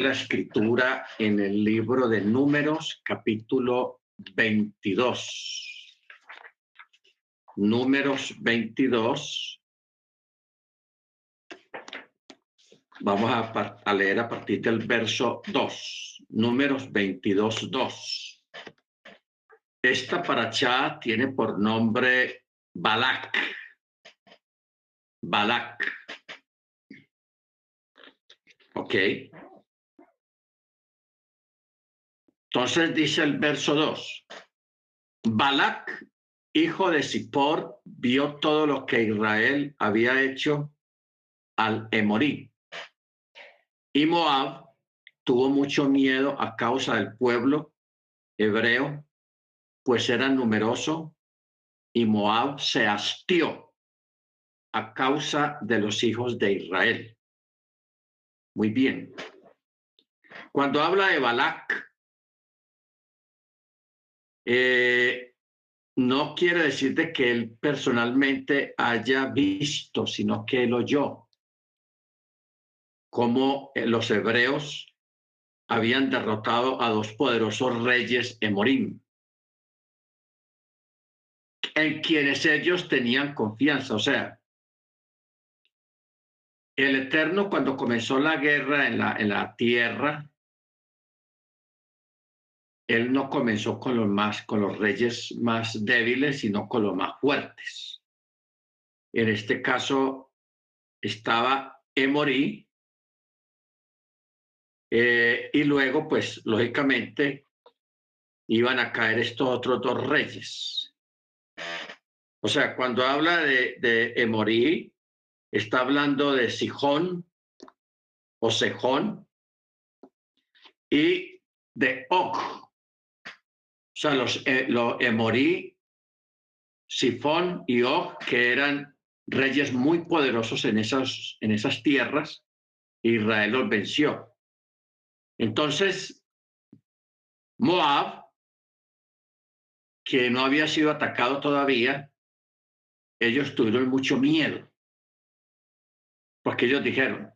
la escritura en el libro de Números, capítulo 22. Números 22. Vamos a, leer a partir del verso 2. Números 22, 2. Esta paracha tiene por nombre Balak. Balak. Ok. Entonces dice el verso 2. Balak, hijo de Zippor, vio todo lo que Israel había hecho al Emorí. Y Moab tuvo mucho miedo a causa del pueblo hebreo, pues era numeroso, y Moab se hastió a causa de los hijos de Israel. Muy bien. Cuando habla de Balak, eh, no quiere decir de que él personalmente haya visto, sino que él oyó cómo eh, los hebreos habían derrotado a dos poderosos reyes Emorim, en quienes ellos tenían confianza. O sea, el Eterno cuando comenzó la guerra en la, en la tierra, él no comenzó con los más, con los reyes más débiles, sino con los más fuertes. En este caso estaba Emorí, eh, y luego, pues, lógicamente, iban a caer estos otros dos reyes. O sea, cuando habla de, de Emorí, está hablando de Sijón o Sejón y de Og. Sea, los, eh, Emorí, Sifón y Og, que eran reyes muy poderosos en esas, en esas tierras, Israel los venció. Entonces, Moab, que no había sido atacado todavía, ellos tuvieron mucho miedo porque ellos dijeron,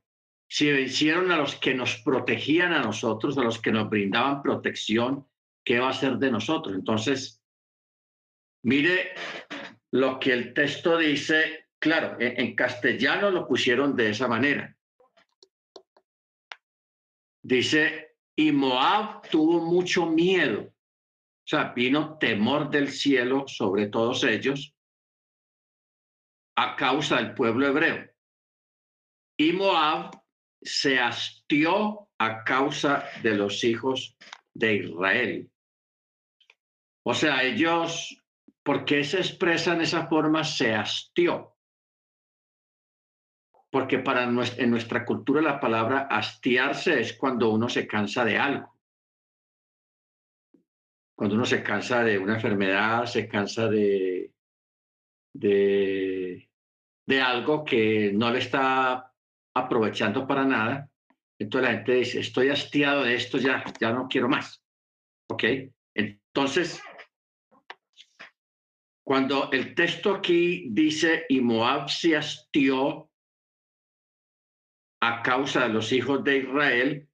si vencieron a los que nos protegían a nosotros, a los que nos brindaban protección, ¿qué va a ser de nosotros? Entonces, mire lo que el texto dice, claro, en, castellano lo pusieron de esa manera. Dice, y Moab tuvo mucho miedo, o sea, vino temor del cielo sobre todos ellos a causa del pueblo hebreo y Moab se hastió a causa de los hijos de Israel. O sea, ellos, ¿por qué se expresan esa forma? Se hastió. Porque para en nuestra cultura la palabra hastiarse es cuando uno se cansa de algo. Cuando uno se cansa de una enfermedad, se cansa de, de, de algo que no le está aprovechando para nada. Entonces la gente dice, estoy hastiado de esto, ya, ya no quiero más. ¿Ok? Entonces, cuando el texto aquí dice, y Moab se hastió a causa de los hijos de Israel,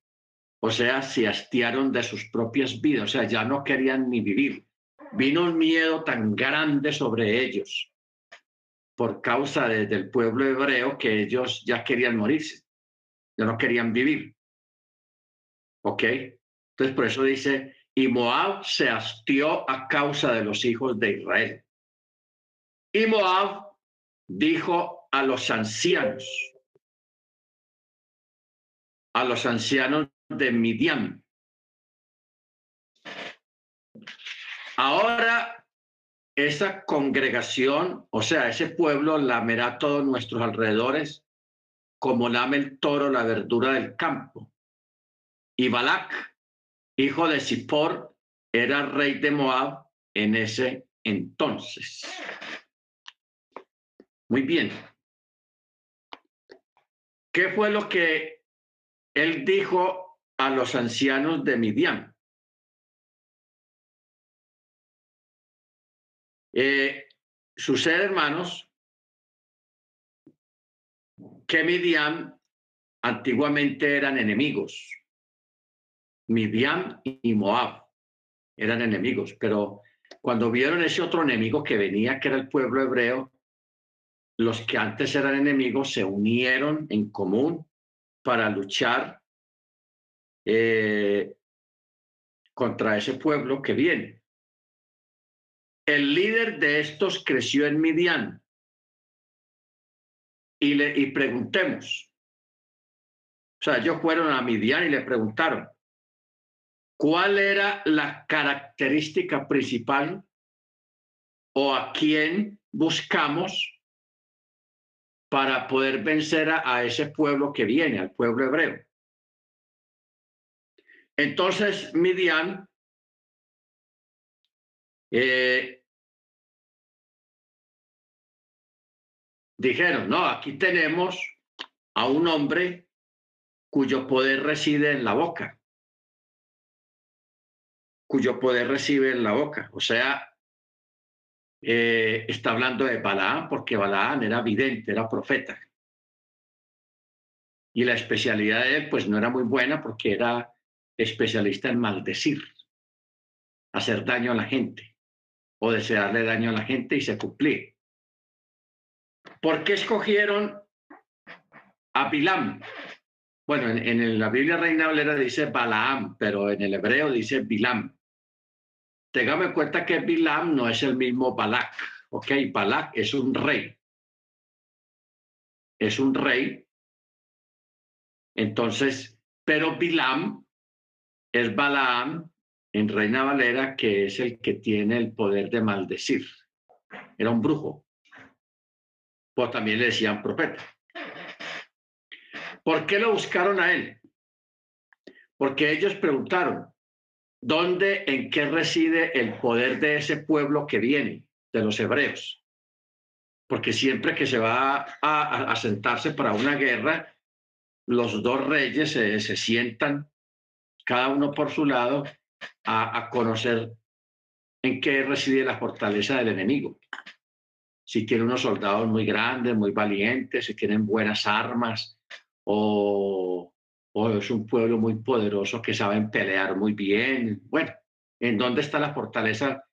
o sea, se hastiaron de sus propias vidas, o sea, ya no querían ni vivir. Vino un miedo tan grande sobre ellos por causa del pueblo hebreo que ellos ya querían morirse, ya no querían vivir. ¿Ok? Entonces por eso dice, y Moab se hastió a causa de los hijos de Israel. Y Moab dijo a los ancianos, a los ancianos de Midian, ahora esa congregación, o sea, ese pueblo lamerá todos nuestros alrededores como lame el toro la verdura del campo. Y Balak, hijo de Zippor, era rey de Moab en ese entonces. Muy bien. ¿Qué fue lo que él dijo a los ancianos de Midian? Eh, sucede, hermanos, que Midian antiguamente eran enemigos Midian y Moab. Eran enemigos, pero cuando vieron ese otro enemigo que venía, que era el pueblo hebreo, los que antes eran enemigos se unieron en común para luchar eh, contra ese pueblo que viene. El líder de estos creció en Midian. Y, le, y preguntemos. O sea, ellos fueron a Midian y le preguntaron, ¿cuál era la característica principal o a quién buscamos para poder vencer a, ese pueblo que viene, al pueblo hebreo. Entonces, Midian eh, dijeron, no, aquí tenemos a un hombre cuyo poder reside en la boca, cuyo poder reside en la boca. O sea, eh, está hablando de Balaam porque Balaam era vidente, era profeta. Y la especialidad de él pues no era muy buena porque era especialista en maldecir, hacer daño a la gente o desearle daño a la gente y se cumplía. ¿Por qué escogieron a Bilam? Bueno, en, la Biblia Reina Valera dice Balaam, pero en el hebreo dice Bilam. Tengamos en cuenta que Bilam no es el mismo Balak, ¿ok? Balak es un rey. Es un rey. Entonces, pero Bilam es Balaam en Reina Valera, que es el que tiene el poder de maldecir. Era un brujo. Pues también le decían profeta. ¿Por qué lo buscaron a él? Porque ellos preguntaron, ¿Dónde, en qué reside el poder de ese pueblo que viene, de los hebreos? Porque siempre que se va a, sentarse para una guerra, los dos reyes se, sientan, cada uno por su lado, a, a conocer en qué reside la fortaleza del enemigo. Si tiene unos soldados muy grandes, muy valientes, si tienen buenas armas o o es un pueblo muy poderoso que saben pelear muy bien. Bueno, ¿en dónde está la fortaleza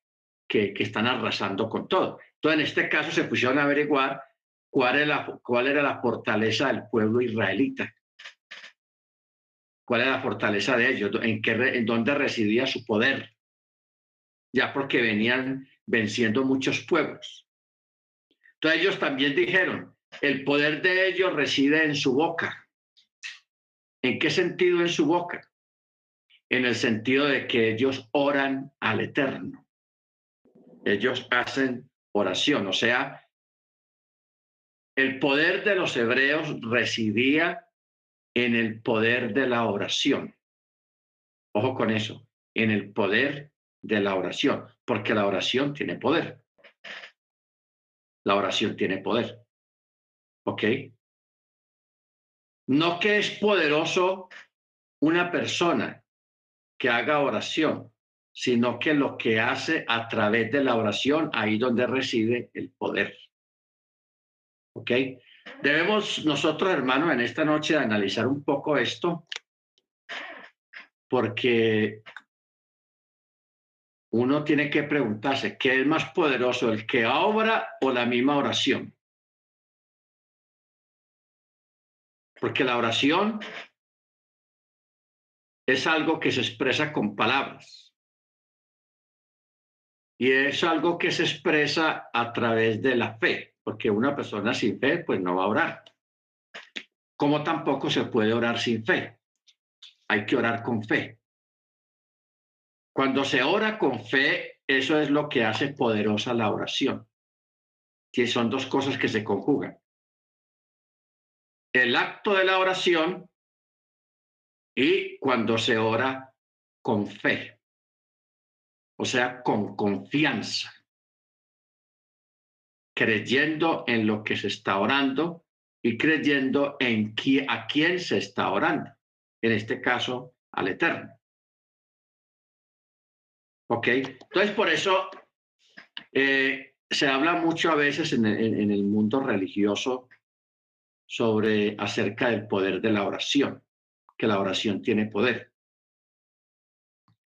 que, están arrasando con todo? Entonces, en este caso se pusieron a averiguar cuál era la, cuál era la fortaleza del pueblo israelita. ¿Cuál era la fortaleza de ellos? ¿En, qué, en dónde residía su poder? Ya porque venían venciendo muchos pueblos. Entonces ellos también dijeron, el poder de ellos reside en su boca. ¿En qué sentido en su boca? En el sentido de que ellos oran al Eterno. Ellos hacen oración, o sea, el poder de los hebreos residía en el poder de la oración. Ojo con eso, en el poder de la oración, porque la oración tiene poder. La oración tiene poder. ¿Ok? No que es poderoso una persona que haga oración, sino que lo que hace a través de la oración, ahí donde reside el poder. ¿Ok? Debemos nosotros, hermanos, en esta noche analizar un poco esto, porque uno tiene que preguntarse, ¿qué es más poderoso, el que obra o la misma oración? Porque la oración es algo que se expresa con palabras. Y es algo que se expresa a través de la fe, porque una persona sin fe pues no va a orar. Como tampoco se puede orar sin fe. Hay que orar con fe. Cuando se ora con fe, eso es lo que hace poderosa la oración. Que son dos cosas que se conjugan el acto de la oración y cuando se ora con fe, o sea, con confianza, creyendo en lo que se está orando y creyendo en a quién se está orando, en este caso al Eterno. ¿Ok? Entonces, por eso eh, se habla mucho a veces en el mundo religioso sobre acerca del poder de la oración, que la oración tiene poder.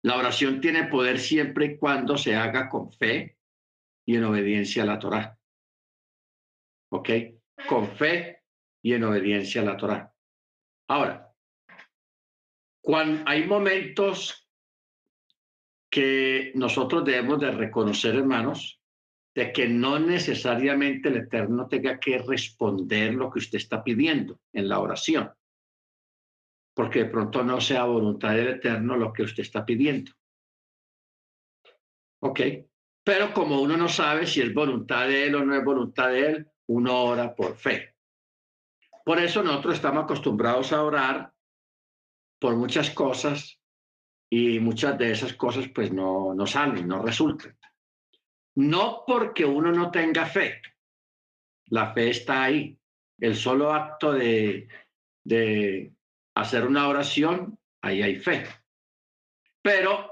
La oración tiene poder siempre y cuando se haga con fe y en obediencia a la Torá. ¿Ok? Con fe y en obediencia a la Torá. Ahora, cuando hay momentos que nosotros debemos de reconocer, hermanos, de que no necesariamente el Eterno tenga que responder lo que usted está pidiendo en la oración, porque de pronto no sea voluntad del Eterno lo que usted está pidiendo. ¿Ok? Pero como uno no sabe si es voluntad de Él o no es voluntad de Él, uno ora por fe. Por eso nosotros estamos acostumbrados a orar por muchas cosas y muchas de esas cosas pues no, no salen, no resultan. No porque uno no tenga fe. La fe está ahí. El solo acto de, de hacer una oración, ahí hay fe. Pero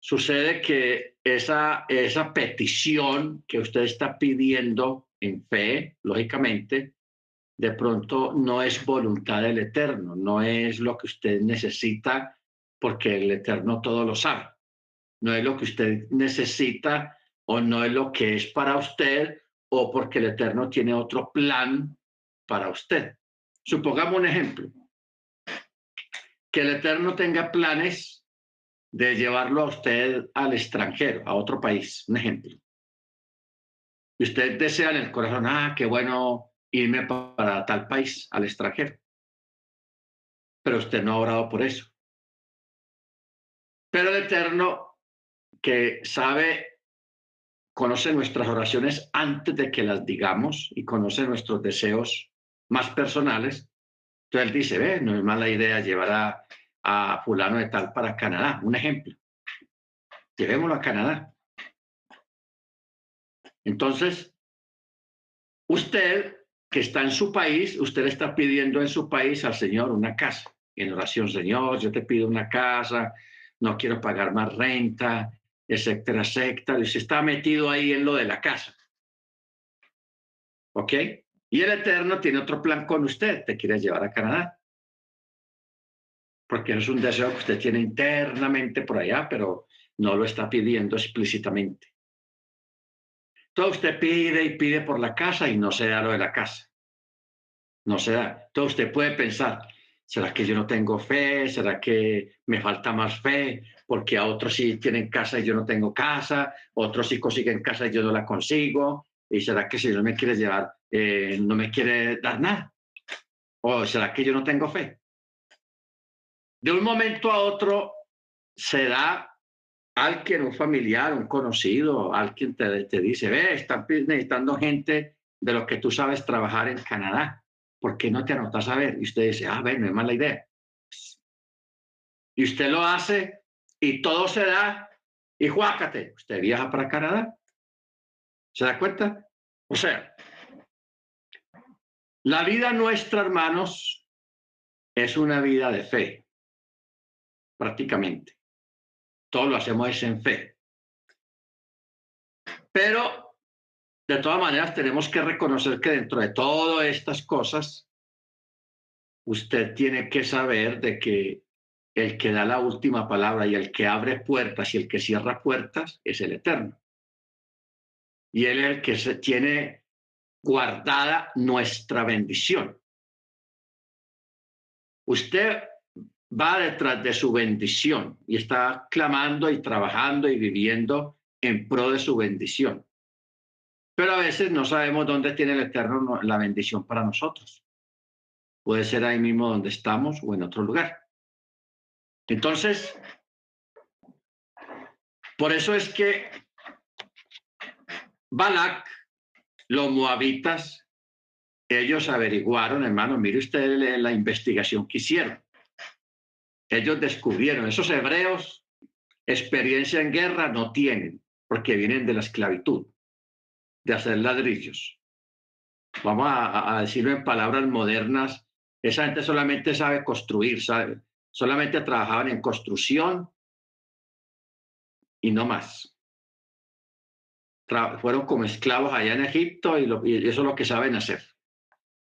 sucede que esa, esa petición que usted está pidiendo en fe, lógicamente, de pronto no es voluntad del Eterno, no es lo que usted necesita porque el Eterno todo lo sabe. No es lo que usted necesita o no es lo que es para usted o porque el Eterno tiene otro plan para usted. Supongamos un ejemplo. Que el Eterno tenga planes de llevarlo a usted al extranjero, a otro país, un ejemplo. Y usted desea en el corazón, ah, qué bueno irme para tal país, al extranjero. Pero usted no ha orado por eso. Pero el Eterno, que sabe, conoce nuestras oraciones antes de que las digamos y conoce nuestros deseos más personales. Entonces él dice, ve, no es mala idea llevar a, a fulano de tal para Canadá. Un ejemplo. Llevémoslo a Canadá. Entonces, usted que está en su país, usted está pidiendo en su país al Señor una casa. En oración, Señor, yo te pido una casa, no quiero pagar más renta, etcétera, etcétera. Se está metido ahí en lo de la casa. ¿Ok? Y el Eterno tiene otro plan con usted, te quiere llevar a Canadá. Porque es un deseo que usted tiene internamente por allá, pero no lo está pidiendo explícitamente. Todo usted pide y pide por la casa y no se da lo de la casa. No se da. Todo usted puede pensar, ¿será que yo no tengo fe? ¿Será que me falta más fe? Porque a otros sí tienen casa y yo no tengo casa, otros sí consiguen casa y yo no la consigo. ¿Y será que si no me quiere llevar, eh, no me quiere dar nada? ¿O será que yo no tengo fe? De un momento a otro se da alguien, un familiar, un conocido, alguien te, te dice, ve, están necesitando gente de los que tú sabes trabajar en Canadá. ¿Por qué no te anotas a ver? Y usted dice, ah, ve, no es mala idea. Y usted lo hace y todo se da y juácate, usted viaja para Canadá. ¿Se da cuenta? O sea, la vida nuestra, hermanos, es una vida de fe, prácticamente todo lo hacemos en fe. Pero, de todas maneras, tenemos que reconocer que dentro de todas estas cosas, usted tiene que saber de que el que da la última palabra y el que abre puertas y el que cierra puertas es el Eterno. Y él es el que se tiene guardada nuestra bendición. Usted va detrás de su bendición y está clamando y trabajando y viviendo en pro de su bendición. Pero a veces no sabemos dónde tiene el Eterno la bendición para nosotros. Puede ser ahí mismo donde estamos o en otro lugar. Entonces, por eso es que Balak, los moabitas, ellos averiguaron, hermano, mire usted la investigación que hicieron ellos descubrieron, esos hebreos experiencia en guerra no tienen, porque vienen de la esclavitud, de hacer ladrillos. Vamos a, decirlo en palabras modernas, esa gente solamente sabe construir, sabe, solamente trabajaban en construcción y no más. fueron como esclavos allá en Egipto y, y eso es lo que saben hacer.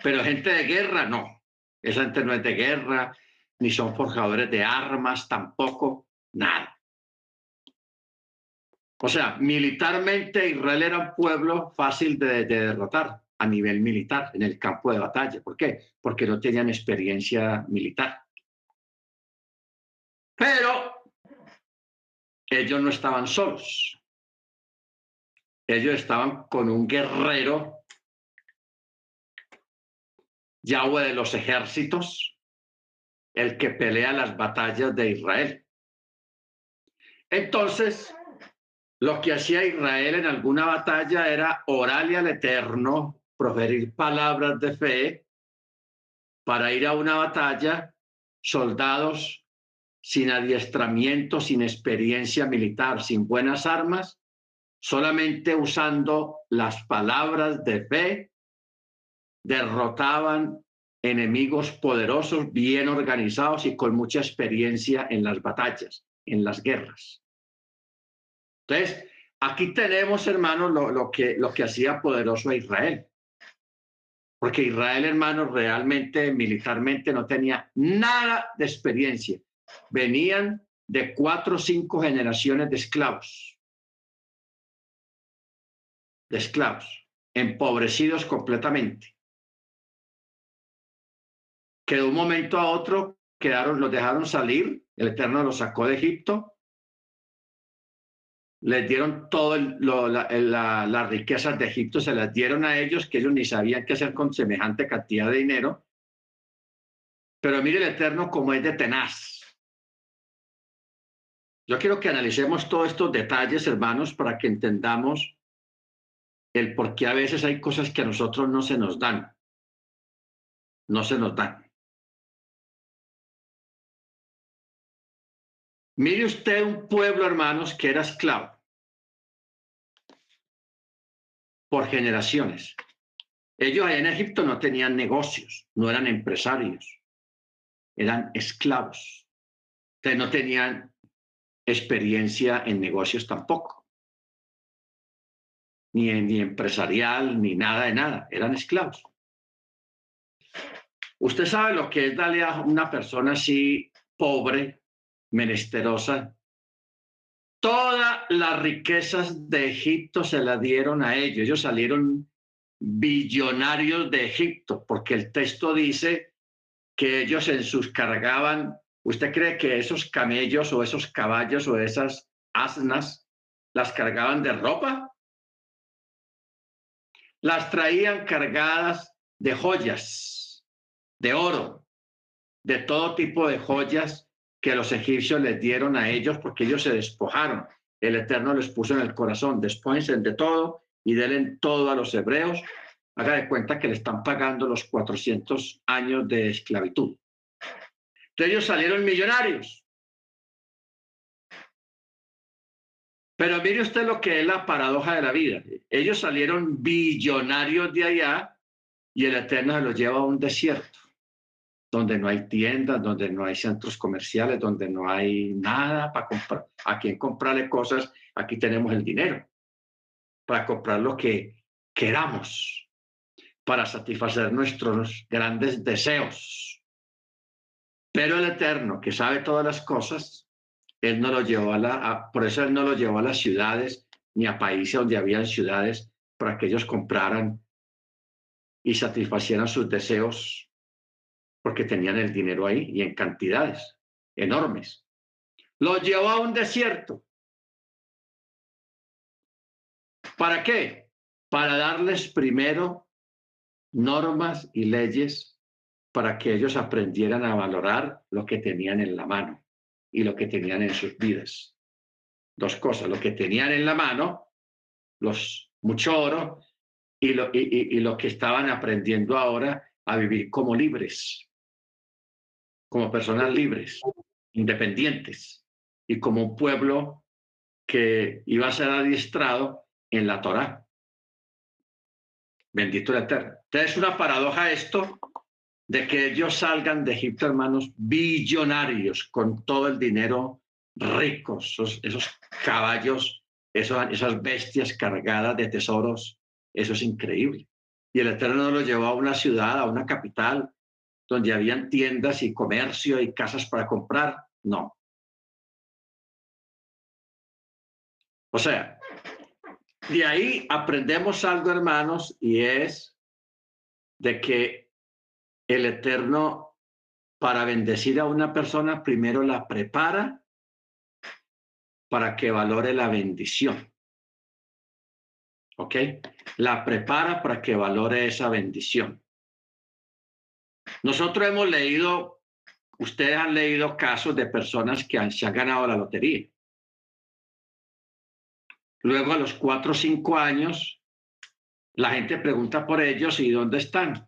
Pero gente de guerra, no. Esa gente no es de guerra, ni son forjadores de armas tampoco, nada. O sea, militarmente Israel era un pueblo fácil de, derrotar a nivel militar en el campo de batalla. ¿Por qué? Porque no tenían experiencia militar. Pero ellos no estaban solos. Ellos estaban con un guerrero, Yahweh de los ejércitos, el que pelea las batallas de Israel. Entonces, lo que hacía Israel en alguna batalla era orarle al Eterno, proferir palabras de fe para ir a una batalla, soldados sin adiestramiento, sin experiencia militar, sin buenas armas, solamente usando las palabras de fe, derrotaban enemigos poderosos, bien organizados y con mucha experiencia en las batallas, en las guerras. Entonces, aquí tenemos, hermanos, lo, que, lo que hacía poderoso a Israel. Porque Israel, hermanos, realmente militarmente no tenía nada de experiencia. Venían de cuatro o cinco generaciones de esclavos de esclavos, empobrecidos completamente, que de un momento a otro quedaron, los dejaron salir, el Eterno los sacó de Egipto, les dieron todas las riquezas de Egipto, se las dieron a ellos, que ellos ni sabían qué hacer con semejante cantidad de dinero. Pero mire el Eterno como es de tenaz. Yo quiero que analicemos todos estos detalles, hermanos, para que entendamos el por qué a veces hay cosas que a nosotros no se nos dan. No se nos dan. Mire usted un pueblo, hermanos, que era esclavo por generaciones. Ellos allá en Egipto no tenían negocios, no eran empresarios, eran esclavos. No tenían experiencia en negocios tampoco ni, ni empresarial, ni nada de nada, eran esclavos. Usted sabe lo que es darle a una persona así pobre, menesterosa. Todas las riquezas de Egipto se las dieron a ellos. Ellos salieron billonarios de Egipto, porque el texto dice que ellos en sus cargaban. ¿Usted cree que esos camellos o esos caballos o esas asnas las cargaban de ropa? las traían cargadas de joyas, de oro, de todo tipo de joyas que los egipcios les dieron a ellos porque ellos se despojaron. El Eterno les puso en el corazón, despójense de todo y denle todo a los hebreos. Haga de cuenta que le están pagando los 400 años de esclavitud. Entonces ellos salieron millonarios. Pero mire usted lo que es la paradoja de la vida. Ellos salieron billonarios de allá y el Eterno se los lleva a un desierto, donde no hay tiendas, donde no hay centros comerciales, donde no hay nada para comprar. A quien comprarle cosas, aquí tenemos el dinero para comprar lo que queramos, para satisfacer nuestros grandes deseos. Pero el Eterno, que sabe todas las cosas, él no lo llevó a la, por eso él no lo llevó a las ciudades ni a países donde habían ciudades para que ellos compraran y satisfacieran sus deseos porque tenían el dinero ahí y en cantidades enormes. Lo llevó a un desierto. ¿Para qué? Para darles primero normas y leyes para que ellos aprendieran a valorar lo que tenían en la mano y lo que tenían en sus vidas. Dos cosas, lo que tenían en la mano, los mucho oro, y lo, y, lo que estaban aprendiendo ahora a vivir como libres, como personas libres, independientes, y como un pueblo que iba a ser adiestrado en la Torá. Bendito el Eterno. Entonces es una paradoja esto, de que ellos salgan de Egipto, hermanos, billonarios, con todo el dinero ricos, esos, caballos, esas bestias cargadas de tesoros, eso es increíble. Y el Eterno los llevó a una ciudad, a una capital, donde habían tiendas y comercio y casas para comprar. No. O sea, de ahí aprendemos algo, hermanos, y es de que el Eterno, para bendecir a una persona, primero la prepara para que valore la bendición. ¿Ok? La prepara para que valore esa bendición. Nosotros hemos leído, ustedes han leído casos de personas que han, se han ganado la lotería. Luego a los cuatro o cinco años, la gente pregunta por ellos y dónde están.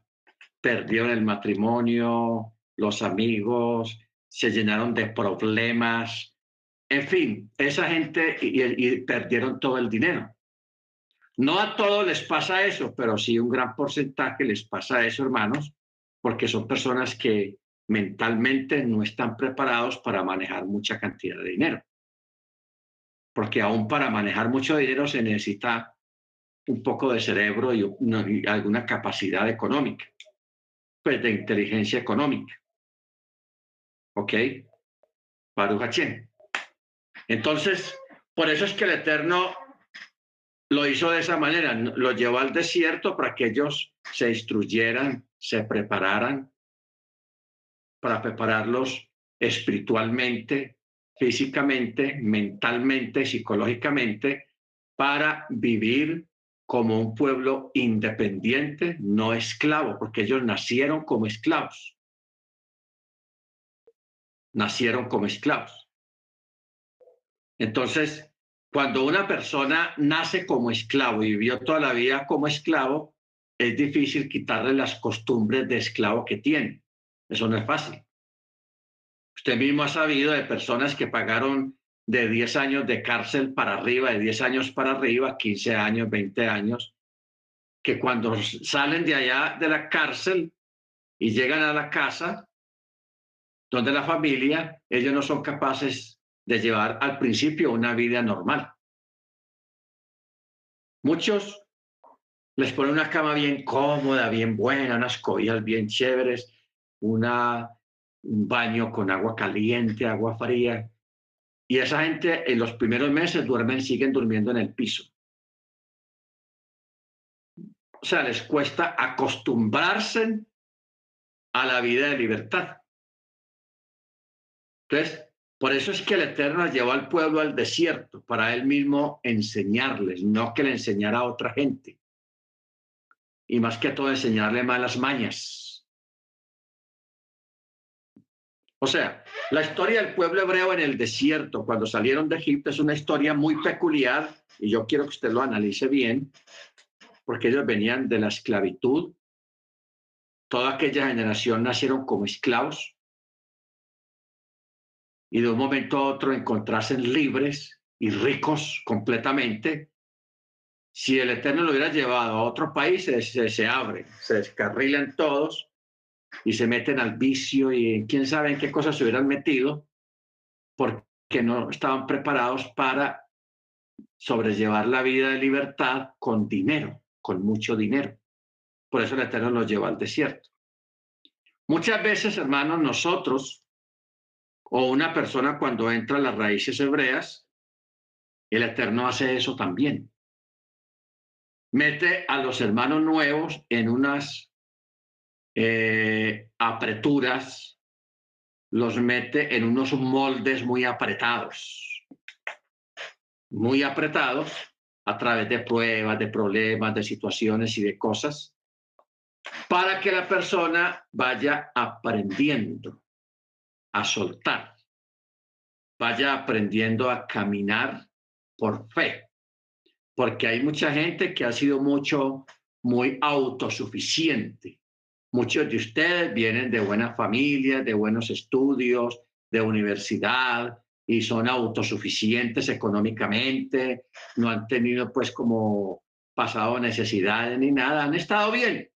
Perdieron el matrimonio, los amigos, se llenaron de problemas. En fin, esa gente y, perdieron todo el dinero. No a todos les pasa eso, pero sí un gran porcentaje les pasa eso, hermanos, porque son personas que mentalmente no están preparados para manejar mucha cantidad de dinero. Porque aún para manejar mucho dinero se necesita un poco de cerebro y, alguna capacidad económica, pues de inteligencia económica. ¿Ok? Baruch Entonces, por eso es que el Eterno lo hizo de esa manera, lo llevó al desierto para que ellos se instruyeran se prepararan para prepararlos espiritualmente, físicamente, mentalmente, psicológicamente, para vivir como un pueblo independiente, no esclavo, porque ellos nacieron como esclavos. Nacieron como esclavos. Entonces, cuando una persona nace como esclavo y vivió toda la vida como esclavo, es difícil quitarle las costumbres de esclavo que tiene. Eso no es fácil. Usted mismo ha sabido de personas que pagaron de 10 años de cárcel para arriba, de 10 años para arriba, 15 años, 20 años, que cuando salen de allá de la cárcel y llegan a la casa, donde la familia, ellos no son capaces de llevar al principio una vida normal. Muchos les pone una cama bien cómoda, bien buena, unas collas bien chéveres, un baño con agua caliente, agua fría. Y esa gente en los primeros meses duermen, siguen durmiendo en el piso. O sea, les cuesta acostumbrarse a la vida de libertad. Entonces, por eso es que el Eterno llevó al pueblo al desierto, para él mismo enseñarles, no que le enseñara a otra gente y más que todo enseñarle malas mañas. O sea, la historia del pueblo hebreo en el desierto, cuando salieron de Egipto, es una historia muy peculiar y yo quiero que usted lo analice bien, porque ellos venían de la esclavitud. Toda aquella generación nacieron como esclavos y de un momento a otro encontrarse libres y ricos completamente si el Eterno lo hubiera llevado a otro país, se, se, abren, se descarrilan todos y se meten al vicio y quién sabe en qué cosas se hubieran metido porque no estaban preparados para sobrellevar la vida de libertad con dinero, con mucho dinero. Por eso el Eterno los lleva al desierto. Muchas veces, hermanos, nosotros o una persona cuando entra a las raíces hebreas, el Eterno hace eso también. Mete a los hermanos nuevos en unas eh, apreturas, los mete en unos moldes muy apretados, muy apretados a través de pruebas, de problemas, de situaciones y de cosas, para que la persona vaya aprendiendo a soltar, vaya aprendiendo a caminar por fe porque hay mucha gente que ha sido mucho, muy autosuficiente. Muchos de ustedes vienen de buenas familias, de buenos estudios, de universidad y son autosuficientes económicamente, no han tenido pues como pasado necesidades ni nada, han estado bien.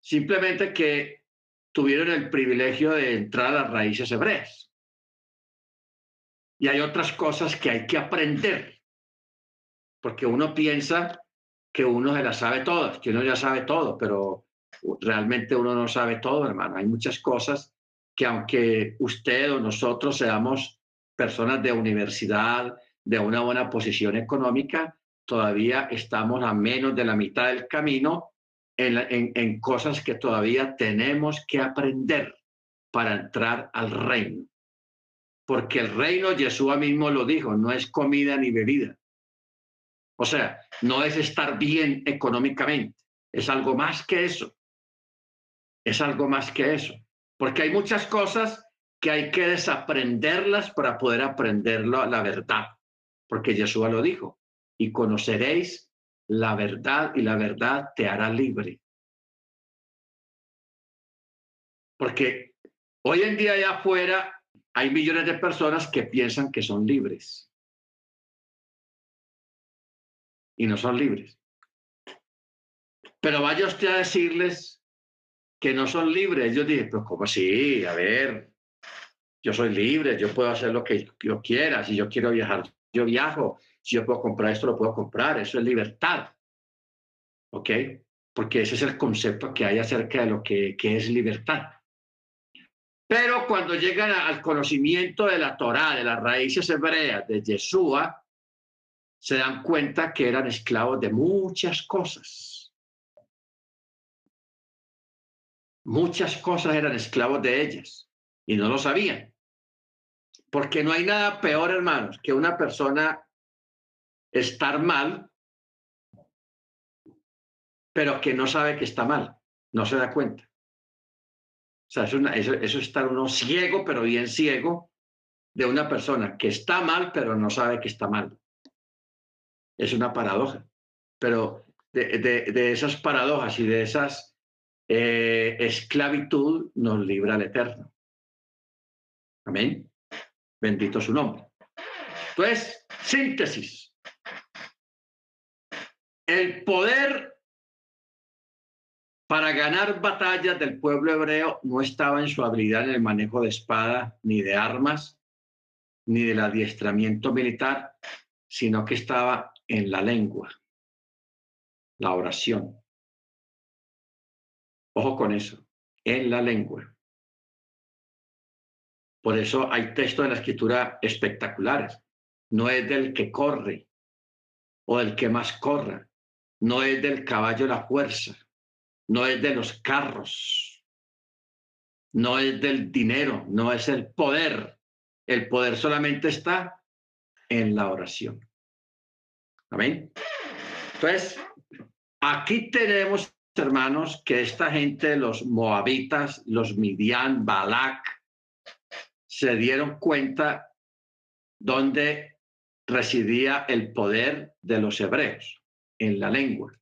Simplemente que tuvieron el privilegio de entrar a las raíces hebreas. Y hay otras cosas que hay que aprender porque uno piensa que uno se la sabe todas, que uno ya sabe todo, pero realmente uno no sabe todo, hermano. Hay muchas cosas que aunque usted o nosotros seamos personas de universidad, de una buena posición económica, todavía estamos a menos de la mitad del camino en, cosas que todavía tenemos que aprender para entrar al reino. Porque el reino, Yeshua mismo lo dijo, no es comida ni bebida. O sea, no es estar bien económicamente, es algo más que eso. Es algo más que eso. Porque hay muchas cosas que hay que desaprenderlas para poder aprenderlo la verdad. Porque Yeshua lo dijo, y conoceréis la verdad y la verdad te hará libre. Porque hoy en día allá afuera hay millones de personas que piensan que son libres y no son libres. Pero vaya usted a decirles que no son libres. Yo dije, pues ¿cómo así? A ver, yo soy libre, yo puedo hacer lo que yo quiera. Si yo quiero viajar, yo viajo. Si yo puedo comprar esto, lo puedo comprar. Eso es libertad. ¿Ok? Porque ese es el concepto que hay acerca de lo que, que es libertad. Pero cuando llegan al conocimiento de la Torá, de las raíces hebreas, de Yeshua, se dan cuenta que eran esclavos de muchas cosas. Muchas cosas eran esclavos de ellas y no lo sabían. Porque no hay nada peor, hermanos, que una persona estar mal, pero que no sabe que está mal, no se da cuenta. O sea, eso, es estar uno ciego, pero bien ciego, de una persona que está mal, pero no sabe que está mal. Es una paradoja. Pero de, esas paradojas y de esas eh, esclavitud nos libra el Eterno. Amén. Bendito su nombre. Entonces, síntesis. El poder para ganar batallas del pueblo hebreo no estaba en su habilidad en el manejo de espada, ni de armas, ni del adiestramiento militar, sino que estaba en la lengua, la oración. Ojo con eso, en la lengua. Por eso hay textos en la escritura espectaculares. No es del que corre o del que más corra, no es del caballo la fuerza, no es de los carros, no es del dinero, no es el poder. El poder solamente está en la oración. Amén. Entonces, aquí tenemos, hermanos, que esta gente, los moabitas, los midian, Balak, se dieron cuenta dónde residía el poder de los hebreos, en la lengua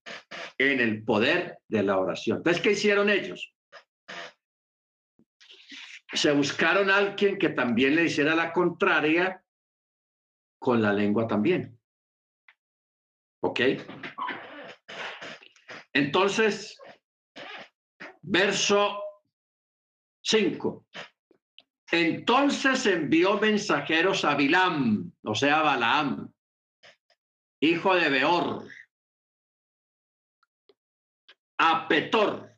en el poder de la oración. Entonces, ¿qué hicieron ellos? Se buscaron a alguien que también le hiciera la contraria con la lengua también. ¿Ok? Entonces, verso 5. Entonces envió mensajeros a Bilam, o sea, Balaam, hijo de Beor, a Petor,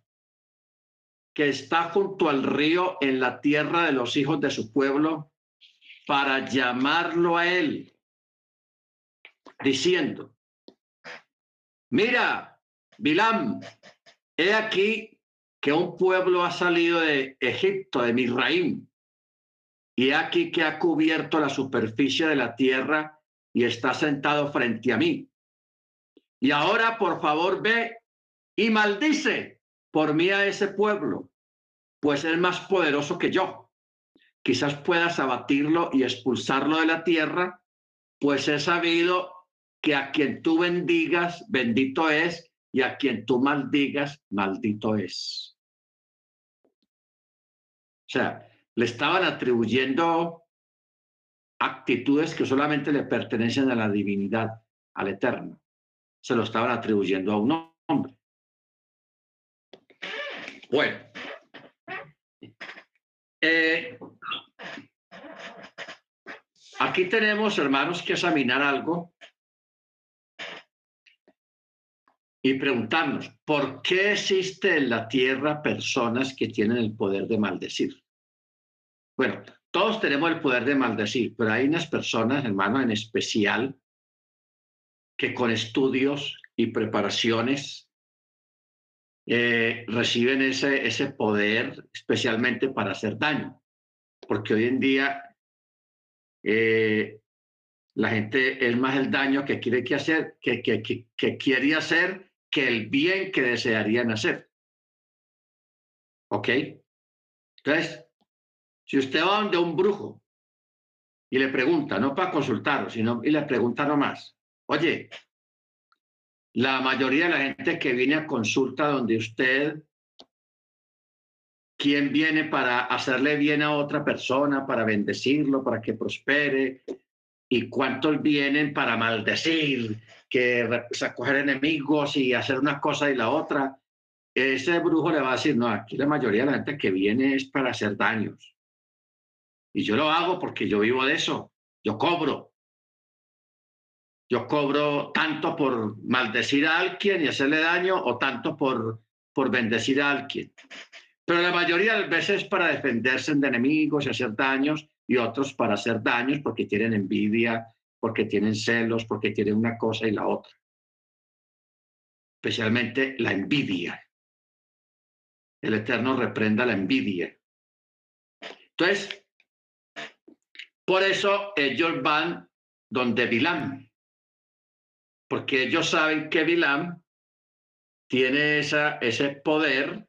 que está junto al río en la tierra de los hijos de su pueblo, para llamarlo a él, diciendo, mira, Bilam, he aquí que un pueblo ha salido de Egipto, de Misraim, y he aquí que ha cubierto la superficie de la tierra y está sentado frente a mí. Y ahora, por favor, ve y maldice por mí a ese pueblo, pues es más poderoso que yo. Quizás puedas abatirlo y expulsarlo de la tierra, pues he sabido que a quien tú bendigas, bendito es, y a quien tú maldigas, maldito es. O sea, le estaban atribuyendo actitudes que solamente le pertenecen a la divinidad, al eterno. Se lo estaban atribuyendo a un hombre. Bueno, eh, aquí tenemos, hermanos, que examinar algo y preguntarnos, ¿por qué existe en la tierra personas que tienen el poder de maldecir? Bueno, todos tenemos el poder de maldecir, pero hay unas personas, hermano, en especial, que con estudios y preparaciones eh, reciben ese, ese poder especialmente para hacer daño. Porque hoy en día eh, la gente es más el daño que quiere que hacer, que, que, que, quiere hacer que el bien que desearían hacer. ¿Ok? Entonces, si usted va donde un brujo y le pregunta, no para consultarlo, sino y le pregunta nomás, oye, la mayoría de la gente que viene a consulta donde usted, ¿quién viene para hacerle bien a otra persona, para bendecirlo, para que prospere? ¿Y cuántos vienen para maldecir, que acoger enemigos y hacer una cosa y la otra? Ese brujo le va a decir, no, aquí la mayoría de la gente que viene es para hacer daños. Y yo lo hago porque yo vivo de eso, yo cobro. Yo cobro tanto por maldecir a alguien y hacerle daño o tanto por, por bendecir a alguien. Pero la mayoría de las veces para defenderse de enemigos y hacer daños y otros para hacer daños porque tienen envidia, porque tienen celos, porque tienen una cosa y la otra. Especialmente la envidia. El Eterno reprenda la envidia. Entonces, por eso ellos van donde Bilam porque ellos saben que Bilam tiene esa, ese poder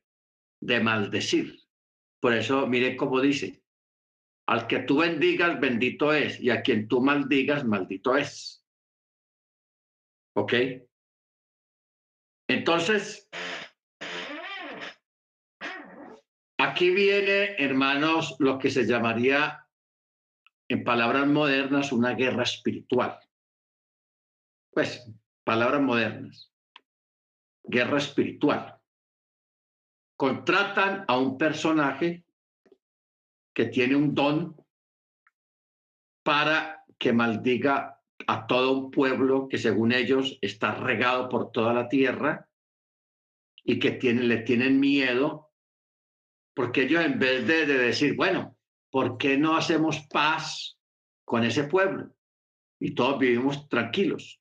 de maldecir. Por eso, mire cómo dice, al que tú bendigas, bendito es, y a quien tú maldigas, maldito es. ¿Ok? Entonces, aquí viene, hermanos, lo que se llamaría, en palabras modernas, una guerra espiritual pues, palabras modernas, guerra espiritual. Contratan a un personaje que tiene un don para que maldiga a todo un pueblo que según ellos está regado por toda la tierra y que le tienen miedo, porque ellos en vez de, de decir, bueno, ¿por qué no hacemos paz con ese pueblo? Y todos vivimos tranquilos.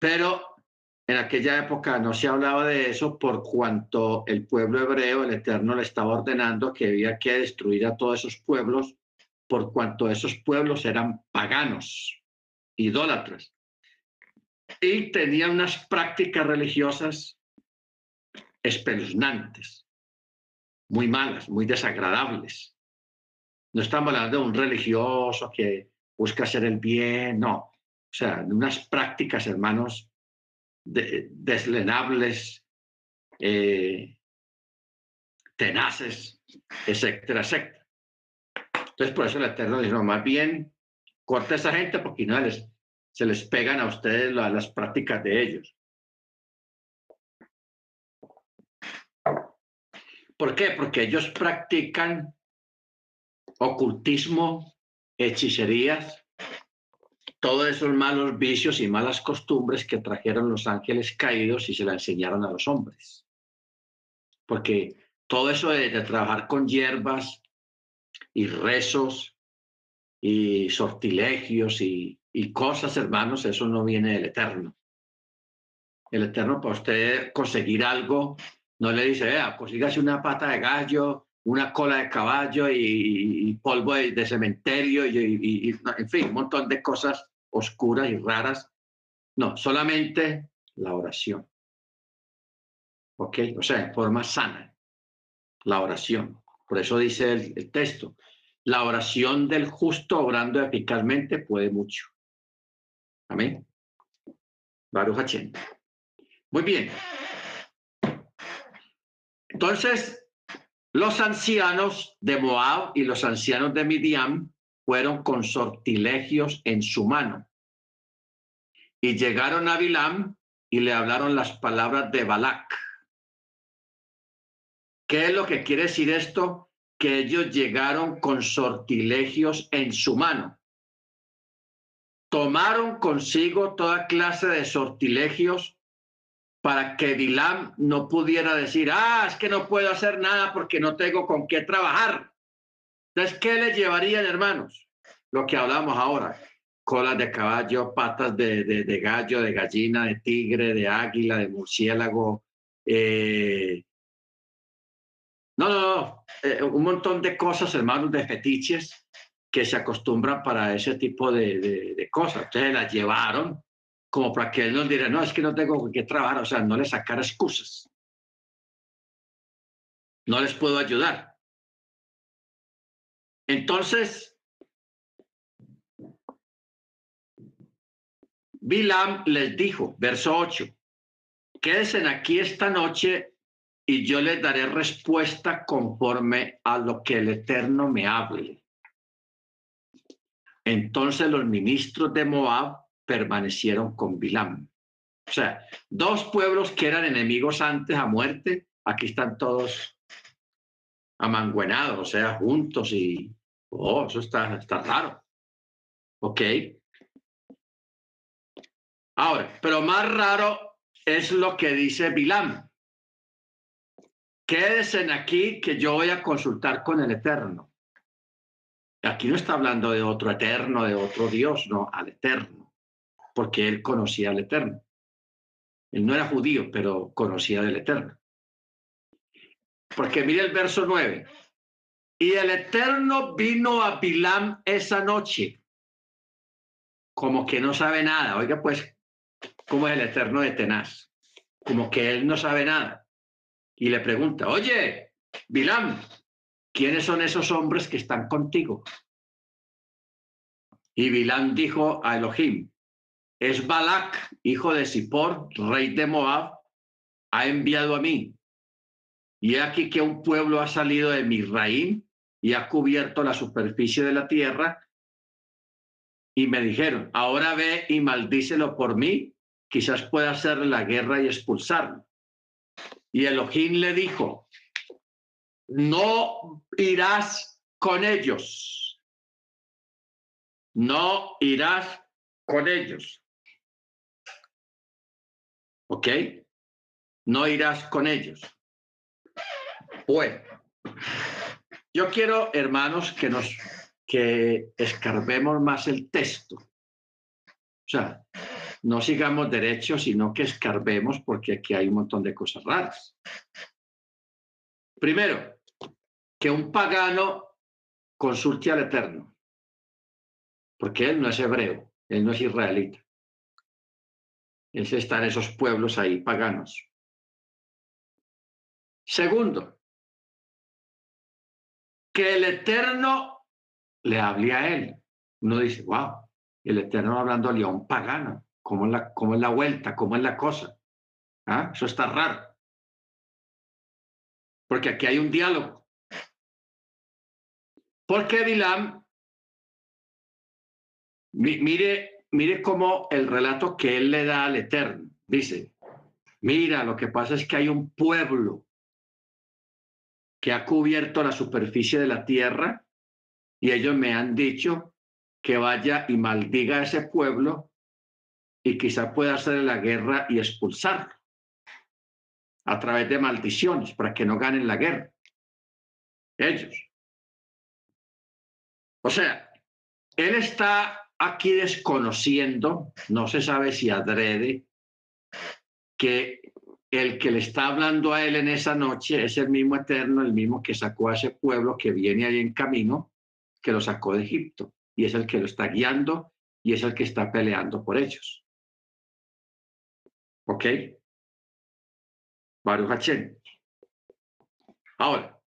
Pero en aquella época no se hablaba de eso por cuanto el pueblo hebreo, el Eterno le estaba ordenando que había que destruir a todos esos pueblos por cuanto esos pueblos eran paganos, idólatras, y tenían unas prácticas religiosas espeluznantes, muy malas, muy desagradables. No estamos hablando de un religioso que busca hacer el bien, no. O sea, unas prácticas, hermanos, deslenables, eh, tenaces, etcétera, etcétera. Entonces, por eso el Eterno dice, no, más bien, corta a esa gente porque no se les pegan a ustedes las prácticas de ellos. ¿Por qué? Porque ellos practican ocultismo, hechicerías, todos esos malos vicios y malas costumbres que trajeron los ángeles caídos y se la enseñaron a los hombres. Porque todo eso de, trabajar con hierbas y rezos y sortilegios y, cosas, hermanos, eso no viene del Eterno. El Eterno, para usted conseguir algo, no le dice, vea, consígase una pata de gallo, una cola de caballo y, polvo de, cementerio y, en fin, un montón de cosas oscuras y raras. No, solamente la oración. ¿Ok? O sea, en forma sana. La oración. Por eso dice el, texto, la oración del justo obrando eficazmente puede mucho. Amén. Baruch Muy bien. Entonces, los ancianos de Moab y los ancianos de Midian fueron con sortilegios en su mano. Y llegaron a Bilam y le hablaron las palabras de Balac. ¿Qué es lo que quiere decir esto? Que ellos llegaron con sortilegios en su mano. Tomaron consigo toda clase de sortilegios para que Bilam no pudiera decir, ah, es que no puedo hacer nada porque no tengo con qué trabajar. Entonces, ¿qué le llevarían, hermanos? Lo que hablamos ahora, colas de caballo, patas de, de, gallo, de gallina, de tigre, de águila, de murciélago. Eh, no, no, no, eh, un montón de cosas, hermanos, de fetiches que se acostumbran para ese tipo de, de cosas. Entonces las llevaron como para que él nos diera, no, es que no tengo que trabajar, o sea, no le sacar excusas. No les puedo ayudar. Entonces, Bilam les dijo, verso 8, quédense aquí esta noche y yo les daré respuesta conforme a lo que el Eterno me hable. Entonces los ministros de Moab permanecieron con Bilam. O sea, dos pueblos que eran enemigos antes a muerte, aquí están todos amanguenados, o sea, juntos y, oh, eso está, está raro. ¿Ok? Ahora, pero más raro es lo que dice Bilam. Quédense aquí que yo voy a consultar con el Eterno. Aquí no está hablando de otro eterno, de otro Dios, no, al Eterno, porque él conocía al Eterno. Él no era judío, pero conocía del Eterno. Porque mire el verso 9. Y el Eterno vino a Bilam esa noche, como que no sabe nada. Oiga, pues, como es el eterno de tenaz, como que él no sabe nada. Y le pregunta, oye, Bilam, ¿quiénes son esos hombres que están contigo? Y Bilam dijo a Elohim, es Balak, hijo de Zippor, rey de Moab, ha enviado a mí. Y aquí que un pueblo ha salido de Misraim y ha cubierto la superficie de la tierra. Y me dijeron, ahora ve y maldícelo por mí quizás pueda hacerle la guerra y expulsarlo. Y Elohim le dijo, no irás con ellos, no irás con ellos. ¿Ok? No irás con ellos. Bueno, yo quiero, hermanos, que nos que escarbemos más el texto. O sea, no sigamos derecho, sino que escarbemos porque aquí hay un montón de cosas raras. Primero, que un pagano consulte al Eterno, porque él no es hebreo, él no es israelita. Él está en esos pueblos ahí paganos. Segundo, que el Eterno le hable a él. Uno dice, wow, el Eterno hablando a un pagano. ¿Cómo es la, cómo es la vuelta? ¿Cómo es la cosa? ¿Ah? Eso está raro. Porque aquí hay un diálogo. Porque Bilam, mire, mire cómo el relato que él le da al Eterno, dice, mira, lo que pasa es que hay un pueblo que ha cubierto la superficie de la tierra y ellos me han dicho que vaya y maldiga a ese pueblo y quizá pueda hacer la guerra y expulsarlo a través de maldiciones para que no ganen la guerra. Ellos. O sea, él está aquí desconociendo, no se sabe si adrede, que el que le está hablando a él en esa noche es el mismo eterno, el mismo que sacó a ese pueblo que viene ahí en camino, que lo sacó de Egipto, y es el que lo está guiando y es el que está peleando por ellos. ¿Ok? Baruch Ahora,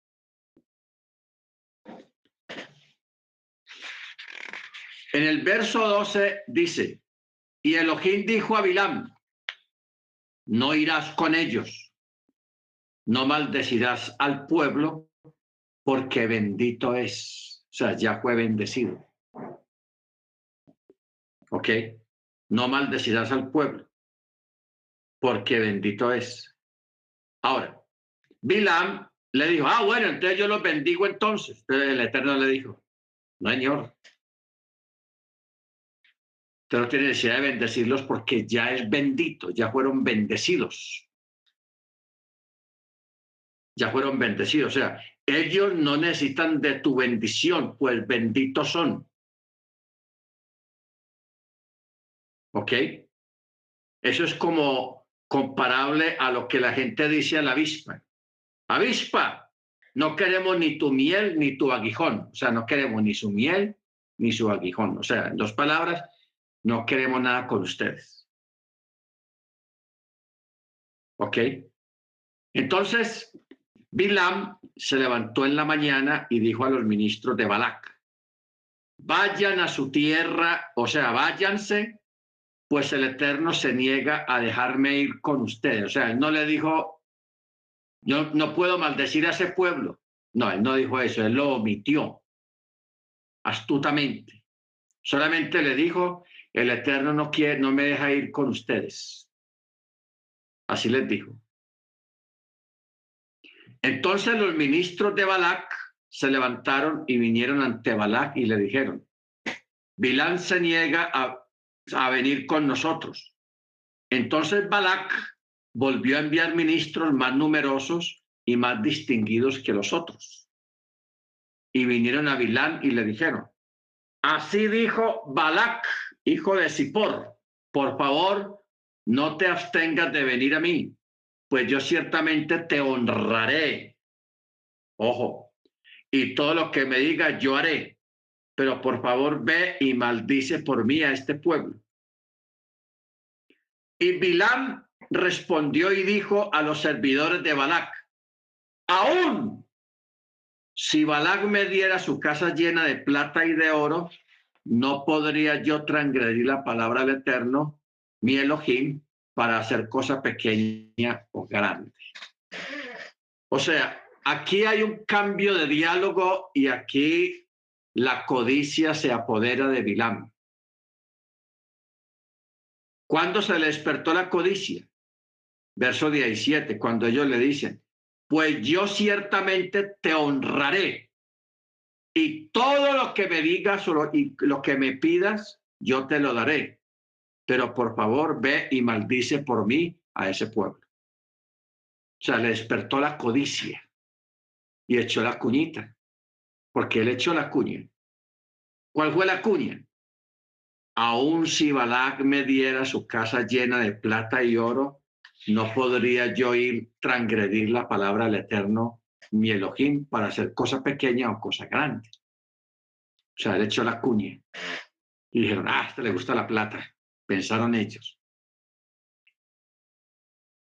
en el verso 12 dice, y Elohim dijo a Bilam, no irás con ellos, no maldecirás al pueblo, porque bendito es. O sea, ya fue bendecido. ¿Ok? No maldecirás al pueblo, porque bendito es. Ahora, Bilam le dijo, ah, bueno, entonces yo los bendigo entonces. Entonces el Eterno le dijo, no, señor. No tiene necesidad de bendecirlos porque ya es bendito, ya fueron bendecidos. Ya fueron bendecidos. O sea, ellos no necesitan de tu bendición, pues benditos son. ¿Ok? Eso es como comparable a lo que la gente dice a la avispa. Avispa, no queremos ni tu miel ni tu aguijón. O sea, no queremos ni su miel ni su aguijón. O sea, en dos palabras, no queremos nada con ustedes. ¿Ok? Entonces, Bilam se levantó en la mañana y dijo a los ministros de Balac, vayan a su tierra, o sea, váyanse, pues el Eterno se niega a dejarme ir con ustedes. O sea, él no le dijo, yo no puedo maldecir a ese pueblo. No, él no dijo eso, él lo omitió astutamente. Solamente le dijo, el Eterno no quiere, no me deja ir con ustedes. Así les dijo. Entonces los ministros de Balac se levantaron y vinieron ante Balac y le dijeron, Bilán se niega a, a venir con nosotros. Entonces Balac volvió a enviar ministros más numerosos y más distinguidos que los otros. Y vinieron a Bilán y le dijeron, así dijo Balac, hijo de Zippor, por favor, no te abstengas de venir a mí, pues yo ciertamente te honraré. Ojo, y todo lo que me diga yo haré, pero por favor ve y maldice por mí a este pueblo. Y Bilam respondió y dijo a los servidores de Balac, aún si Balac me diera su casa llena de plata y de oro, no podría yo transgredir la palabra del Eterno, mi Elohim, para hacer cosa pequeña o grande. O sea, aquí hay un cambio de diálogo y aquí la codicia se apodera de Bilam. ¿Cuándo se le despertó la codicia? Verso 17, cuando ellos le dicen, pues yo ciertamente te honraré y todo lo que me digas o y lo que me pidas, yo te lo daré pero por favor ve y maldice por mí a ese pueblo. O sea, le despertó la codicia y echó la cuñita, porque él echó la cuña. ¿Cuál fue la cuña? Aún si Balak me diera su casa llena de plata y oro, no podría yo ir transgredir la palabra del Eterno, mi Elohim, para hacer cosa pequeña o cosa grande. O sea, él echó la cuña. Y dijeron, ah, a este le gusta la plata pensaron ellos.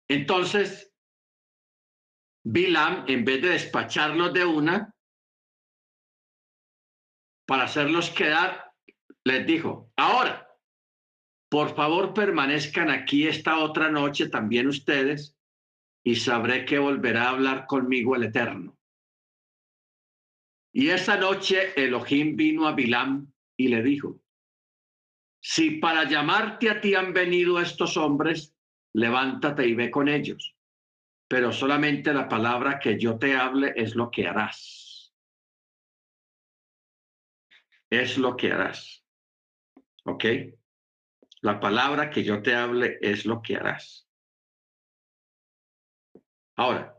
Entonces, Bilam, en vez de despacharlos de una, para hacerlos quedar, les dijo, ahora, por favor permanezcan aquí esta otra noche también ustedes y sabré que volverá a hablar conmigo el Eterno. Y esa noche Elohim vino a Bilam y le dijo, si para llamarte a ti han venido estos hombres, levántate y ve con ellos. Pero solamente la palabra que yo te hable es lo que harás. Es lo que harás. ¿Ok? La palabra que yo te hable es lo que harás. Ahora,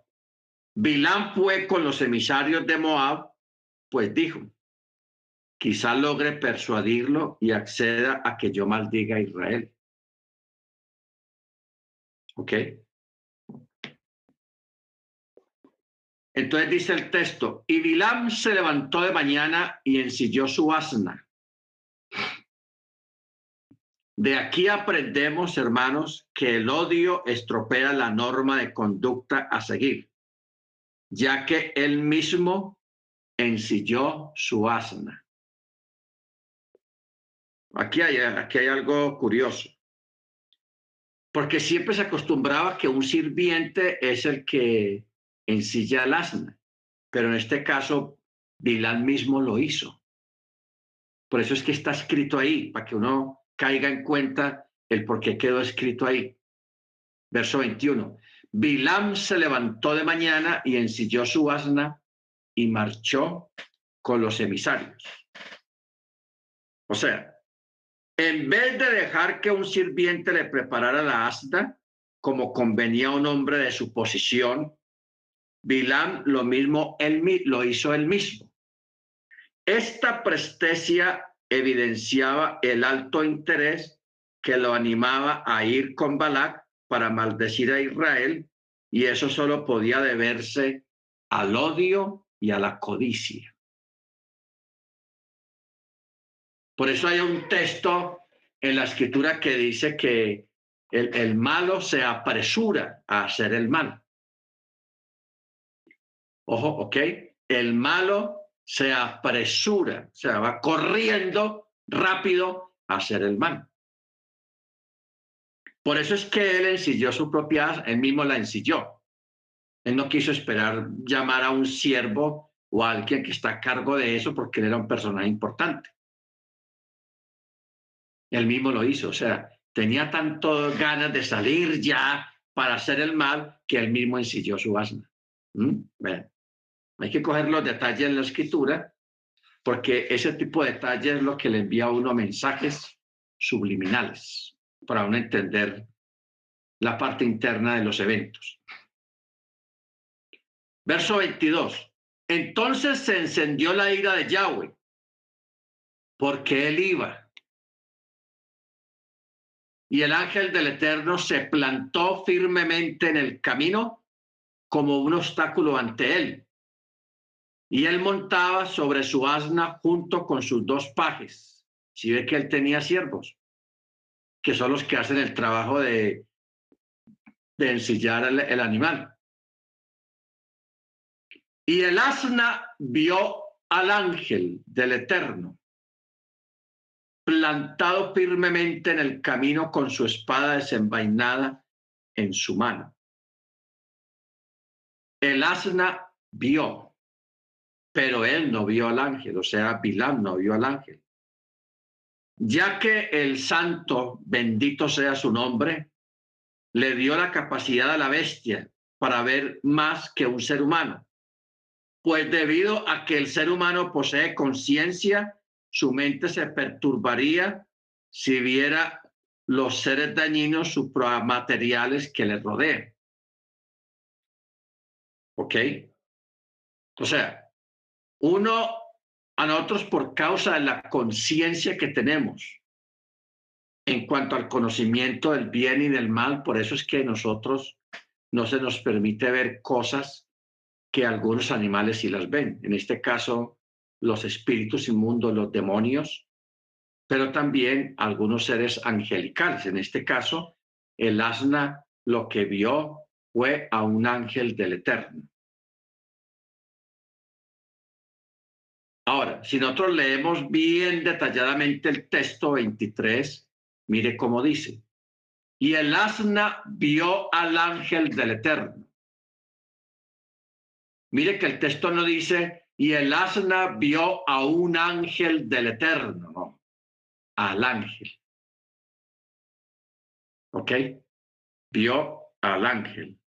Bilán fue con los emisarios de Moab, pues dijo, quizá logre persuadirlo y acceda a que yo maldiga a Israel. ¿Ok? Entonces dice el texto, y Bilam se levantó de mañana y ensilló su asna. De aquí aprendemos, hermanos, que el odio estropea la norma de conducta a seguir, ya que él mismo ensilló su asna. Aquí hay, aquí hay algo curioso. Porque siempre se acostumbraba que un sirviente es el que ensilla el asna, pero en este caso Bilal mismo lo hizo. Por eso es que está escrito ahí, para que uno caiga en cuenta el por qué quedó escrito ahí. Verso 21. Bilam se levantó de mañana y ensilló su asna y marchó con los emisarios. O sea, en vez de dejar que un sirviente le preparara la asna, como convenía a un hombre de su posición, Bilam lo mismo, él lo hizo él mismo. Esta prestesia evidenciaba el alto interés que lo animaba a ir con Balac para maldecir a Israel y eso solo podía deberse al odio y a la codicia. Por eso hay un texto en la escritura que dice que el, el malo se apresura a hacer el mal. Ojo, ¿ok? El malo se apresura, o sea, va corriendo rápido a hacer el mal. Por eso es que él ensilló su propia, él mismo la ensilló. Él no quiso esperar llamar a un siervo o a alguien que está a cargo de eso porque él era un personaje importante. Él mismo lo hizo, o sea, tenía tanto ganas de salir ya para hacer el mal que él mismo ensilló su asna. ¿Mm? Hay que coger los detalles en la escritura porque ese tipo de detalles es lo que le envía a uno mensajes subliminales para uno entender la parte interna de los eventos. Verso 22. Entonces se encendió la ira de Yahweh, porque él iba. Y el ángel del Eterno se plantó firmemente en el camino como un obstáculo ante él. Y él montaba sobre su asna junto con sus dos pajes. Si ve que él tenía siervos que son los que hacen el trabajo de, de ensillar el, animal. Y el asna vio al ángel del Eterno, plantado firmemente en el camino con su espada desenvainada en su mano. El asna vio, pero él no vio al ángel, o sea, Bilam no vio al ángel ya que el santo, bendito sea su nombre, le dio la capacidad a la bestia para ver más que un ser humano. Pues debido a que el ser humano posee conciencia, su mente se perturbaría si viera los seres dañinos supramateriales que le rodean. ¿Ok? O sea, uno a nosotros por causa de la conciencia que tenemos en cuanto al conocimiento del bien y del mal. Por eso es que nosotros no se nos permite ver cosas que algunos animales sí las ven. En este caso, los espíritus inmundos, los demonios, pero también algunos seres angelicales. En este caso, el asna lo que vio fue a un ángel del Eterno. Ahora, si nosotros leemos bien detalladamente el texto 23, mire cómo dice. Y el asna vio al ángel del Eterno. Mire que el texto no dice, y el asna vio a un ángel del Eterno, no, al ángel. ¿Ok? Vio al ángel.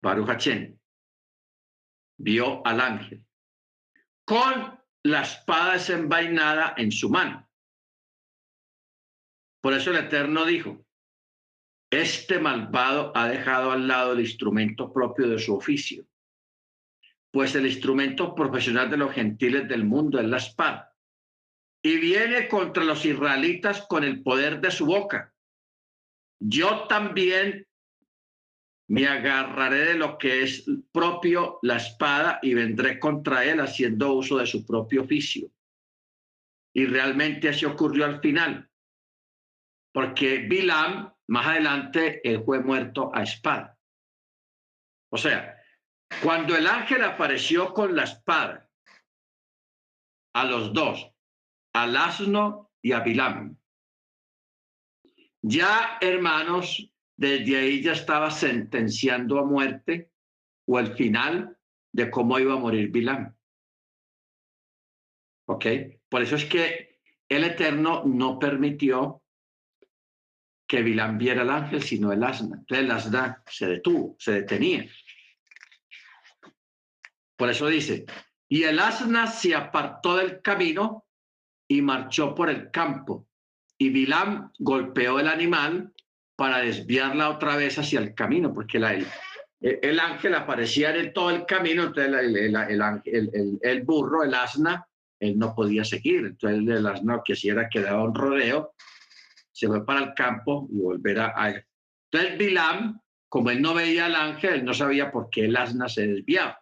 Baruch vio al ángel con la espada desenvainada en su mano. Por eso el Eterno dijo, este malvado ha dejado al lado el instrumento propio de su oficio, pues el instrumento profesional de los gentiles del mundo es la espada, y viene contra los israelitas con el poder de su boca. Yo también me agarraré de lo que es propio la espada y vendré contra él haciendo uso de su propio oficio. Y realmente así ocurrió al final, porque Bilam, más adelante, él fue muerto a espada. O sea, cuando el ángel apareció con la espada, a los dos, al asno y a Bilam, ya hermanos, desde ahí ya estaba sentenciando a muerte o el final de cómo iba a morir Bilam. ¿Ok? Por eso es que el Eterno no permitió que Bilam viera al ángel, sino el asna. Entonces el asna se detuvo, se detenía. Por eso dice, y el asna se apartó del camino y marchó por el campo. Y Bilam golpeó el animal para desviarla otra vez hacia el camino, porque la, el, ángel aparecía en todo el camino, entonces el, el, burro, el asna, él no podía seguir. Entonces el asna que si era que daba un rodeo, se fue para el campo y volverá a... Entonces Bilam, como él no veía al ángel, él no sabía por qué el asna se desviaba.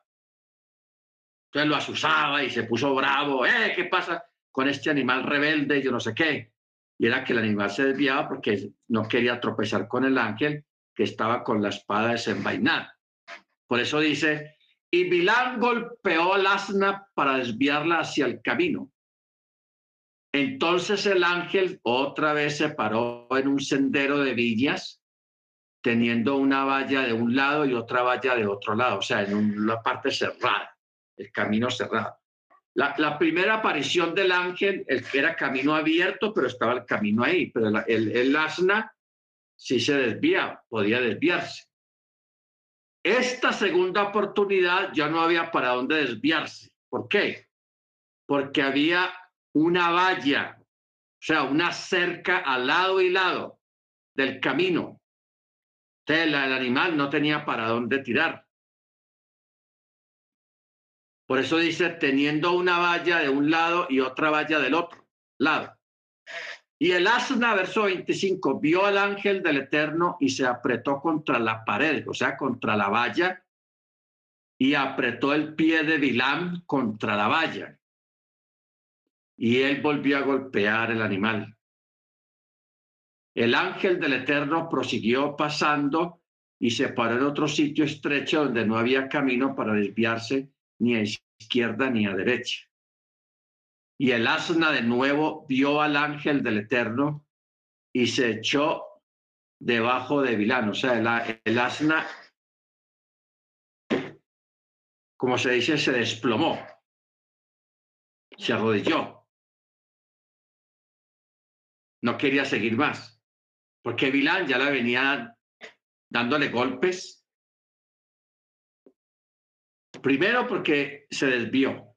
Entonces lo asusaba y se puso bravo. ¡Eh, qué pasa con este animal rebelde? Yo no sé qué. Y era que el animal se desviaba porque no quería tropezar con el ángel que estaba con la espada desenvainada. Por eso dice, y Bilán golpeó al asna para desviarla hacia el camino. Entonces el ángel otra vez se paró en un sendero de villas, teniendo una valla de un lado y otra valla de otro lado, o sea, en una parte cerrada, el camino cerrado. La, primera aparición del ángel era camino abierto, pero estaba el camino ahí, pero el, el asna si se desvía, podía desviarse. Esta segunda oportunidad ya no había para dónde desviarse. ¿Por qué? Porque había una valla, o sea, una cerca al lado y lado del camino. Entonces el animal no tenía para dónde tirar. Por eso dice, teniendo una valla de un lado y otra valla del otro lado. Y el asna, verso 25, vio al ángel del Eterno y se apretó contra la pared, o sea, contra la valla, y apretó el pie de Bilam contra la valla. Y él volvió a golpear el animal. El ángel del Eterno prosiguió pasando y se paró en otro sitio estrecho donde no había camino para desviarse ni a izquierda ni a derecha. Y el asna de nuevo vio al ángel del Eterno y se echó debajo de Vilán. O sea, el, asna, como se dice, se desplomó, se arrodilló. No quería seguir más, porque Vilán ya la venía dándole golpes. Primero porque se desvió.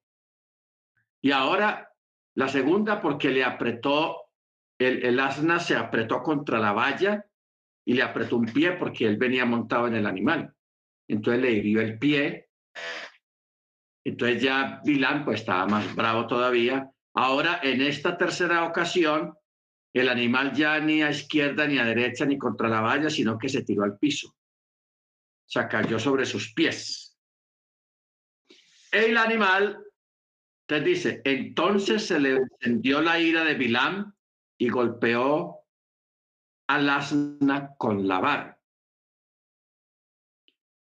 Y ahora la segunda, porque le apretó, el, asna se apretó contra la valla y le apretó un pie porque él venía montado en el animal. Entonces le hirió el pie. Entonces ya Vilán pues estaba más bravo todavía. Ahora, en esta tercera ocasión, el animal ya ni a izquierda ni a derecha ni contra la valla, sino que se tiró al piso. O sea, cayó sobre sus pies. El animal entonces dice, entonces se le encendió la ira de Bilam y golpeó al asna con la vara.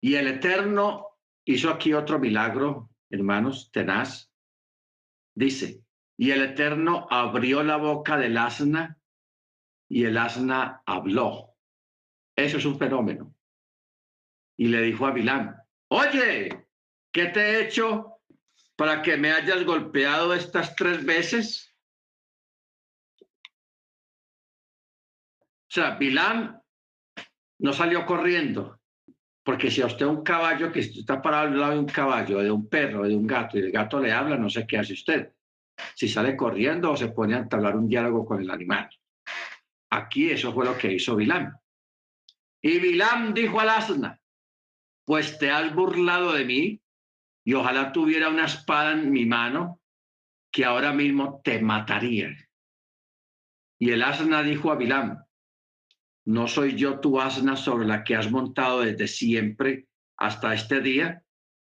Y el Eterno hizo aquí otro milagro, hermanos, tenaz. Dice, y el Eterno abrió la boca del asna y el asna habló. Eso es un fenómeno. Y le dijo a Bilam, oye, ¿qué te he hecho para que me hayas golpeado estas tres veces? O sea, Bilán no salió corriendo, porque si a usted un caballo que está parado al lado de un caballo, de un perro, de un gato, y el gato le habla, no sé qué hace usted. Si sale corriendo o se pone a entablar un diálogo con el animal. Aquí eso fue lo que hizo Bilán. Y Bilán dijo al asna, pues te has burlado de mí y ojalá tuviera una espada en mi mano que ahora mismo te mataría. Y el asna dijo a Bilam, ¿no soy yo tu asna sobre la que has montado desde siempre hasta este día?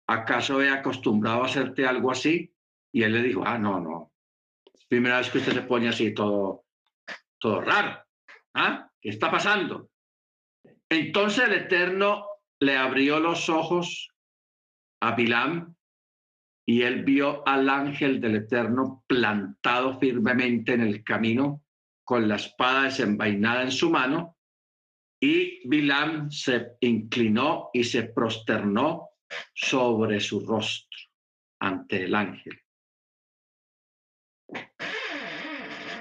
¿Acaso he acostumbrado a hacerte algo así? Y él le dijo, ah, no, no. Primera vez que usted se pone así todo, todo raro. ¿Ah? ¿Qué está pasando? Entonces el Eterno le abrió los ojos a Bilam y él vio al ángel del Eterno plantado firmemente en el camino con la espada desenvainada en su mano y Bilam se inclinó y se prosternó sobre su rostro ante el ángel.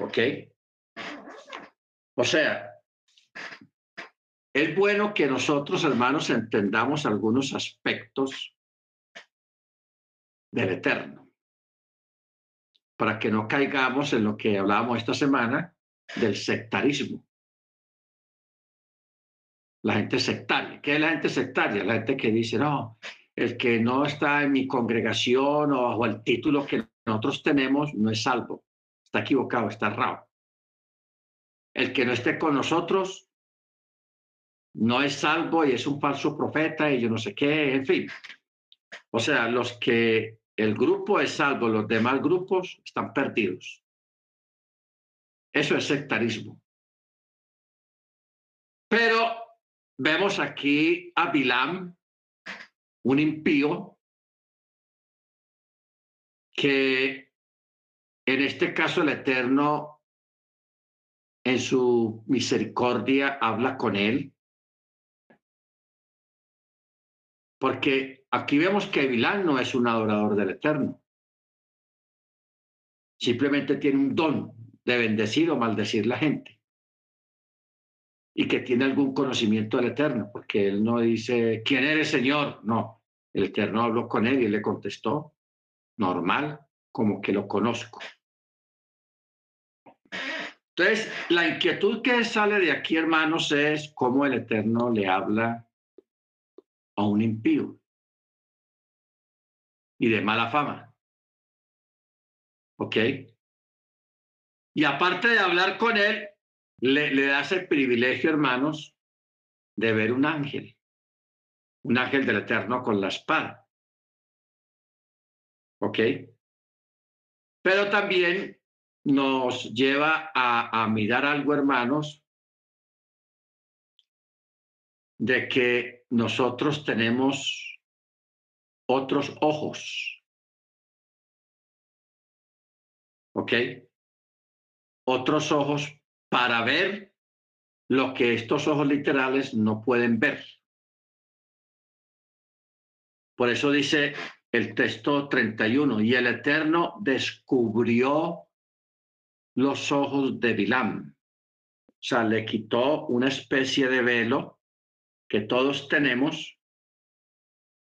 ¿Ok? O sea, es bueno que nosotros, hermanos, entendamos algunos aspectos del Eterno, para que no caigamos en lo que hablábamos esta semana del sectarismo. la gente sectaria. ¿Qué es la gente sectaria? La gente que dice, no, el que no está en mi congregación o bajo el título que nosotros tenemos no es salvo. Está equivocado, está errado. El que no esté con nosotros no es salvo y es un falso profeta y yo no sé qué, en fin. O sea, los que el grupo es salvo, los demás grupos están perdidos. Eso es sectarismo. Pero vemos aquí a Bilam, un impío, que en este caso el Eterno, en su misericordia, habla con él. Porque aquí vemos que Bilam no es un adorador del Eterno. Simplemente tiene un don de bendecir o maldecir la gente. Y que tiene algún conocimiento del Eterno, porque él no dice, ¿quién eres, Señor? No, el Eterno habló con él y le contestó, normal, como que lo conozco. Entonces, la inquietud que sale de aquí, hermanos, es cómo el Eterno le habla a un impío y de mala fama. ¿Ok? Y aparte de hablar con él, le, le das el privilegio, hermanos, de ver un ángel, un ángel del Eterno con la espada. ¿Ok? Pero también nos lleva a, a mirar algo, hermanos, de que nosotros tenemos otros ojos. ¿Ok? Otros ojos para ver lo que estos ojos literales no pueden ver. Por eso dice el texto 31, y el Eterno descubrió los ojos de Bilam. O sea, le quitó una especie de velo que todos tenemos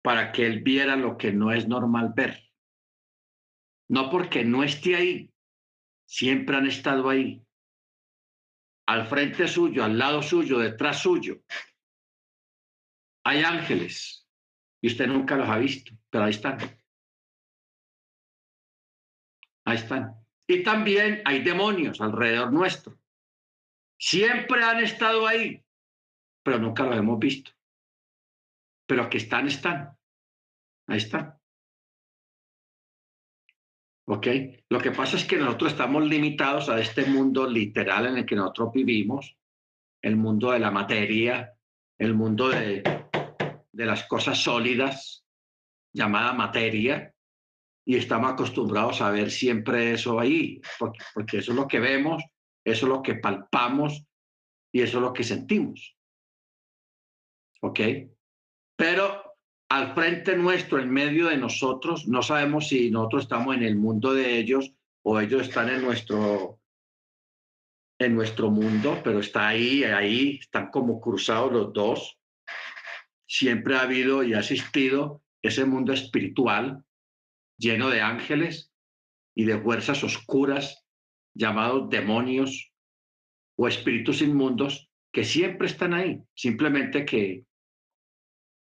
para que él viera lo que no es normal ver. No porque no esté ahí, siempre han estado ahí. Al frente suyo, al lado suyo, detrás suyo. Hay ángeles y usted nunca los ha visto, pero ahí están. Ahí están. Y también hay demonios alrededor nuestro. Siempre han estado ahí, pero nunca los hemos visto. Pero que están, están. Ahí están. ¿Ok? Lo que pasa es que nosotros estamos limitados a este mundo literal en el que nosotros vivimos, el mundo de la materia, el mundo de, de las cosas sólidas, llamada materia, y estamos acostumbrados a ver siempre eso ahí, porque, porque eso es lo que vemos, eso es lo que palpamos y eso es lo que sentimos. ¿Ok? Pero al frente nuestro, en medio de nosotros, no sabemos si nosotros estamos en el mundo de ellos o ellos están en nuestro en nuestro mundo, pero está ahí, ahí, están como cruzados los dos. Siempre ha habido y ha existido ese mundo espiritual lleno de ángeles y de fuerzas oscuras llamados demonios o espíritus inmundos que siempre están ahí, simplemente que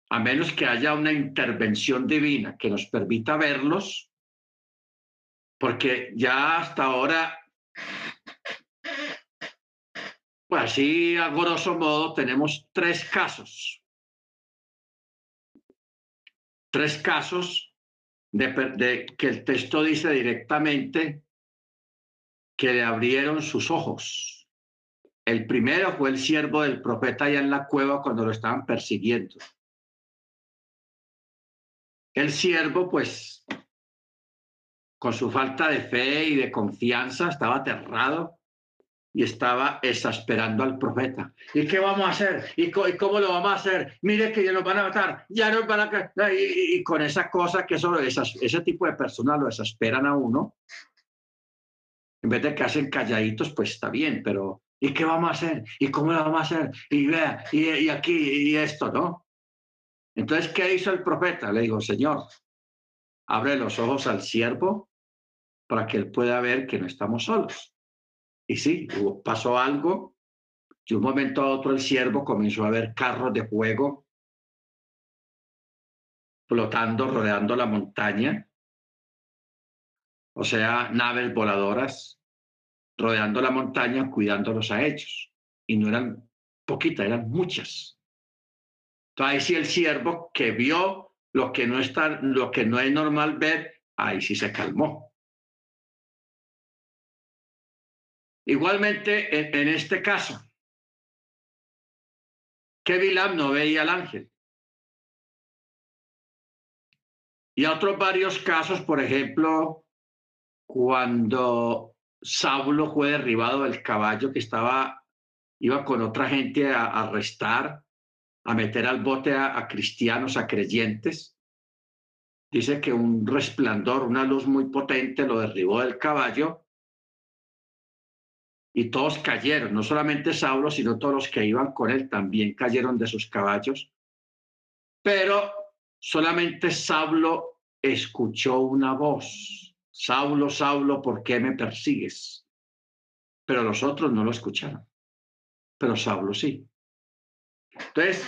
a menos que haya una intervención divina que nos permita verlos, porque ya hasta ahora, pues así a grosso modo tenemos tres casos. Tres casos de, que el texto dice directamente que le abrieron sus ojos. El primero fue el siervo del profeta allá en la cueva cuando lo estaban persiguiendo. El siervo, pues, con su falta de fe y de confianza, estaba aterrado y estaba exasperando al profeta. ¿Y qué vamos a hacer? ¿Y, cómo lo vamos a hacer? Mire que ya nos van a matar, ya nos van a... Y, y con esa cosa que eso, esas, ese tipo de personas lo exasperan a uno, en vez de que hacen calladitos, pues está bien, pero ¿y qué vamos a hacer? ¿Y cómo lo vamos a hacer? Y vea, y, y aquí, y esto, ¿no? Entonces, ¿qué hizo el profeta? Le dijo, Señor, abre los ojos al siervo para que él pueda ver que no estamos solos. Y sí, pasó algo De un momento a otro el siervo comenzó a ver carros de fuego flotando, rodeando la montaña, o sea, naves voladoras rodeando la montaña, cuidándolos a ellos. Y no eran poquitas, eran muchas. Entonces ahí sí el siervo que vio lo que no está, lo que no es normal ver, ahí sí se calmó. Igualmente, en, este caso, que Bilam no veía al ángel. Y otros varios casos, por ejemplo, cuando Saulo fue derribado del caballo que estaba, iba con otra gente a, arrestar, a meter al bote a cristianos, a creyentes. Dice que un resplandor, una luz muy potente lo derribó del caballo y todos cayeron, no solamente Saulo, sino todos los que iban con él también cayeron de sus caballos. Pero solamente Saulo escuchó una voz. Saulo, Saulo, ¿por qué me persigues? Pero los otros no lo escucharon. Pero Saulo sí. Entonces,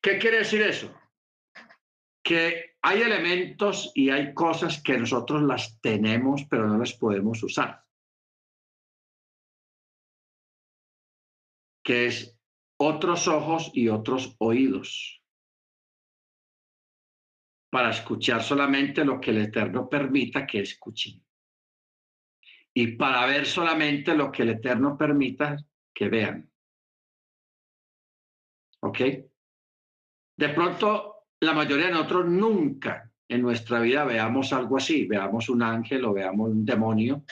¿qué quiere decir eso? Que hay elementos y hay cosas que nosotros las tenemos, pero no las podemos usar. que es otros ojos y otros oídos, para escuchar solamente lo que el Eterno permita que escuchen. Y para ver solamente lo que el Eterno permita que vean. ¿Ok? De pronto, la mayoría de nosotros nunca en nuestra vida veamos algo así, veamos un ángel o veamos un demonio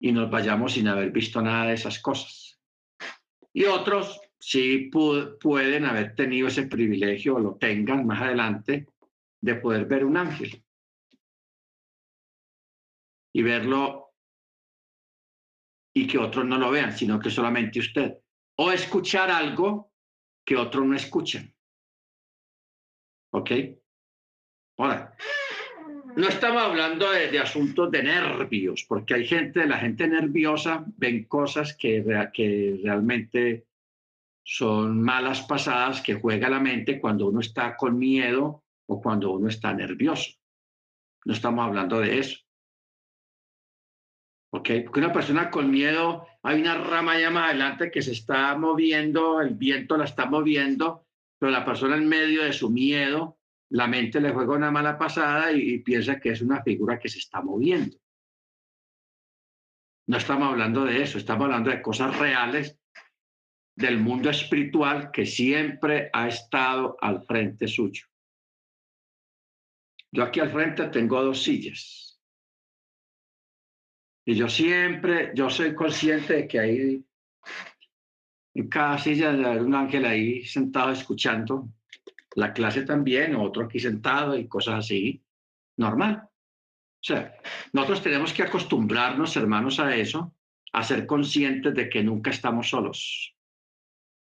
y nos vayamos sin haber visto nada de esas cosas. Y otros sí pueden haber tenido ese privilegio o lo tengan más adelante de poder ver un ángel y verlo y que otros no lo vean, sino que solamente usted. O escuchar algo que otros no escuchan. ¿Ok? Ahora, no estamos hablando de, asuntos de nervios, porque hay gente, la gente nerviosa ven cosas que, que realmente son malas pasadas que juega la mente cuando uno está con miedo o cuando uno está nervioso. No estamos hablando de eso. ¿Ok? Porque una persona con miedo, hay una rama allá más adelante que se está moviendo, el viento la está moviendo, pero la persona en medio de su miedo la mente le juega una mala pasada y, piensa que es una figura que se está moviendo. No estamos hablando de eso, estamos hablando de cosas reales del mundo espiritual que siempre ha estado al frente suyo. Yo aquí al frente tengo dos sillas. Y yo siempre, yo soy consciente de que ahí, en cada silla hay un ángel ahí sentado escuchando la clase también, otro aquí sentado y cosas así, normal. O sea, nosotros tenemos que acostumbrarnos, hermanos, a eso, a ser conscientes de que nunca estamos solos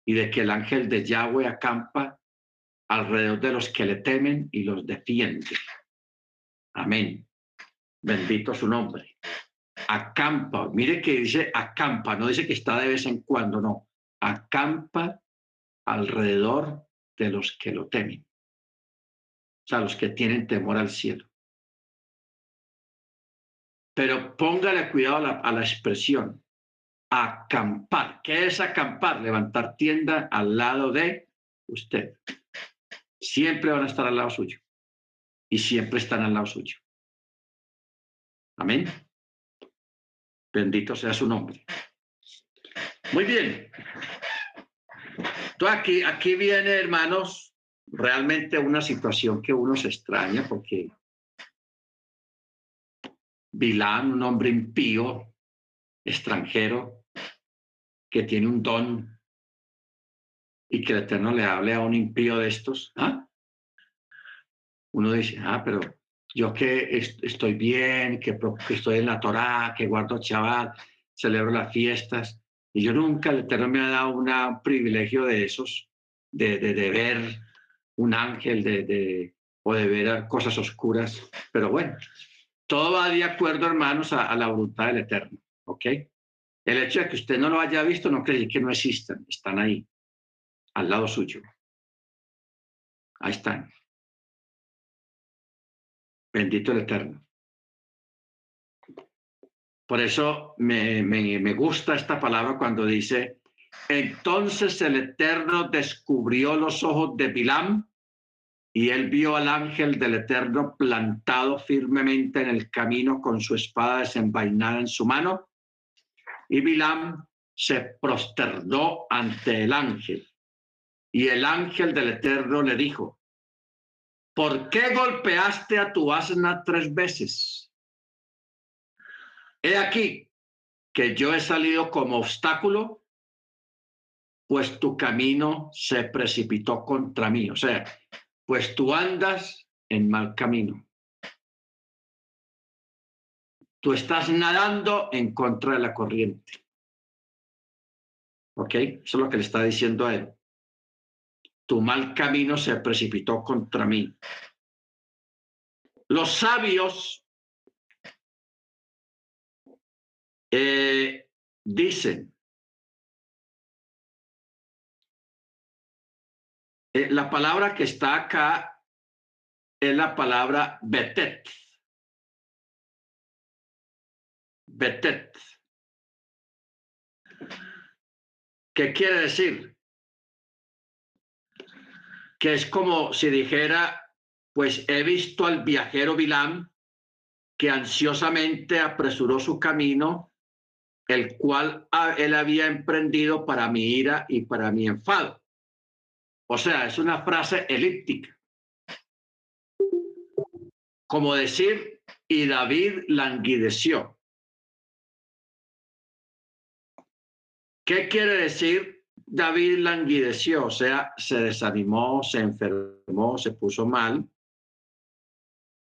y de que el ángel de Yahweh acampa alrededor de los que le temen y los defiende. Amén. Bendito su nombre. Acampa. Mire que dice acampa, no dice que está de vez en cuando, no. Acampa alrededor de los que lo temen, o sea, los que tienen temor al cielo. Pero póngale cuidado a la, expresión, acampar. ¿Qué es acampar? Levantar tienda al lado de usted. Siempre van a estar al lado suyo y siempre están al lado suyo. Amén. Bendito sea su nombre. Muy bien. Entonces aquí, aquí viene, hermanos, realmente una situación que uno se extraña porque Vilán, un hombre impío, extranjero, que tiene un don y que el Eterno le hable a un impío de estos, ¿ah? uno dice, ah, pero yo que estoy bien, que, estoy en la Torá, que guardo chaval, celebro las fiestas, y yo nunca, el Eterno me ha dado un privilegio de esos, de, de, ver un ángel, de, de, o de ver cosas oscuras. Pero bueno, todo va de acuerdo, hermanos, a, la voluntad del Eterno. ¿Ok? El hecho de que usted no lo haya visto no decir que no existan, están ahí, al lado suyo. Ahí están. Bendito el Eterno. Por eso me, me, gusta esta palabra cuando dice, entonces el Eterno descubrió los ojos de Bilam y él vio al ángel del Eterno plantado firmemente en el camino con su espada desenvainada en su mano. Y Bilam se prosternó ante el ángel. Y el ángel del Eterno le dijo, ¿por qué golpeaste a tu asna tres veces? He aquí que yo he salido como obstáculo, pues tu camino se precipitó contra mí. O sea, pues tú andas en mal camino. Tú estás nadando en contra de la corriente. ¿Ok? Eso es lo que le está diciendo a él. Tu mal camino se precipitó contra mí. Los sabios eh, dicen, Eh, la palabra que está acá es la palabra betet. Betet. ¿Qué quiere decir? Que es como si dijera, pues he visto al viajero Bilam que ansiosamente apresuró su camino, el cual él había emprendido para mi ira y para mi enfado. O sea, es una frase elíptica. Como decir, y David languideció. ¿Qué quiere decir David languideció? O sea, se desanimó, se enfermó, se puso mal.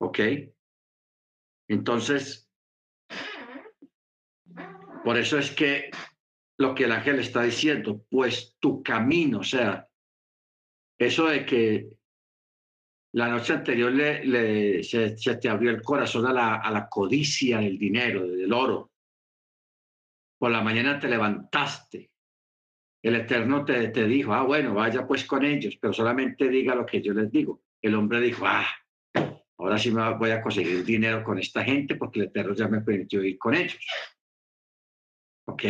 ¿Ok? Entonces, por eso es que lo que el ángel está diciendo, pues tu camino, o sea, eso de que la noche anterior le, se, te abrió el corazón a la, a la codicia del dinero, del oro. Por la mañana te levantaste. El Eterno te, te dijo, ah, bueno, vaya pues con ellos, pero solamente diga lo que yo les digo. El hombre dijo, ah, ahora sí me voy a conseguir dinero con esta gente porque el Eterno ya me permitió ir con ellos. ¿Ok?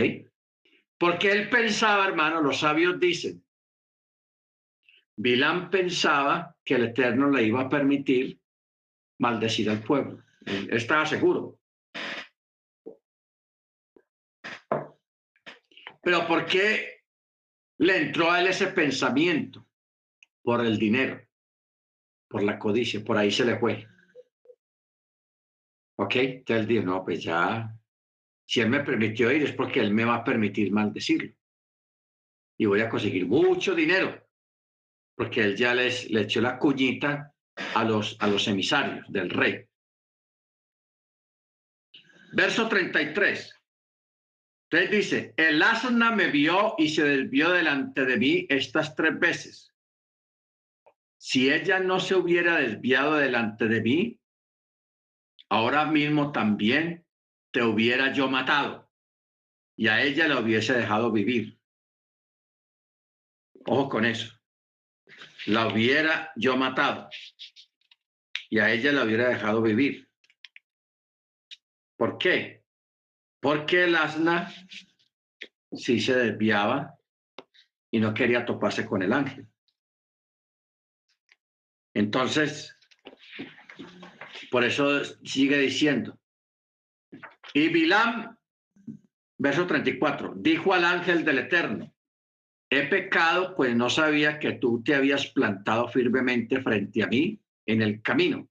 Porque él pensaba, hermano, los sabios dicen, Bilán pensaba que el Eterno le iba a permitir maldecir al pueblo. estaba seguro. Pero ¿por qué le entró a él ese pensamiento? Por el dinero, por la codicia, por ahí se le fue. ¿Ok? Entonces él dijo, no, pues ya, si él me permitió ir es porque él me va a permitir maldecirlo. Y voy a conseguir mucho dinero porque él ya les, le echó la cuñita a los, a los emisarios del rey. Verso 33. Entonces dice, el asna me vio y se desvió delante de mí estas tres veces. Si ella no se hubiera desviado delante de mí, ahora mismo también te hubiera yo matado y a ella la hubiese dejado vivir. Ojo con eso la hubiera yo matado y a ella la hubiera dejado vivir. ¿Por qué? Porque el asna sí se desviaba y no quería toparse con el ángel. Entonces, por eso sigue diciendo. Y Bilam, verso 34, dijo al ángel del Eterno, He pecado, pues no sabía que tú te habías plantado firmemente frente a mí en el camino.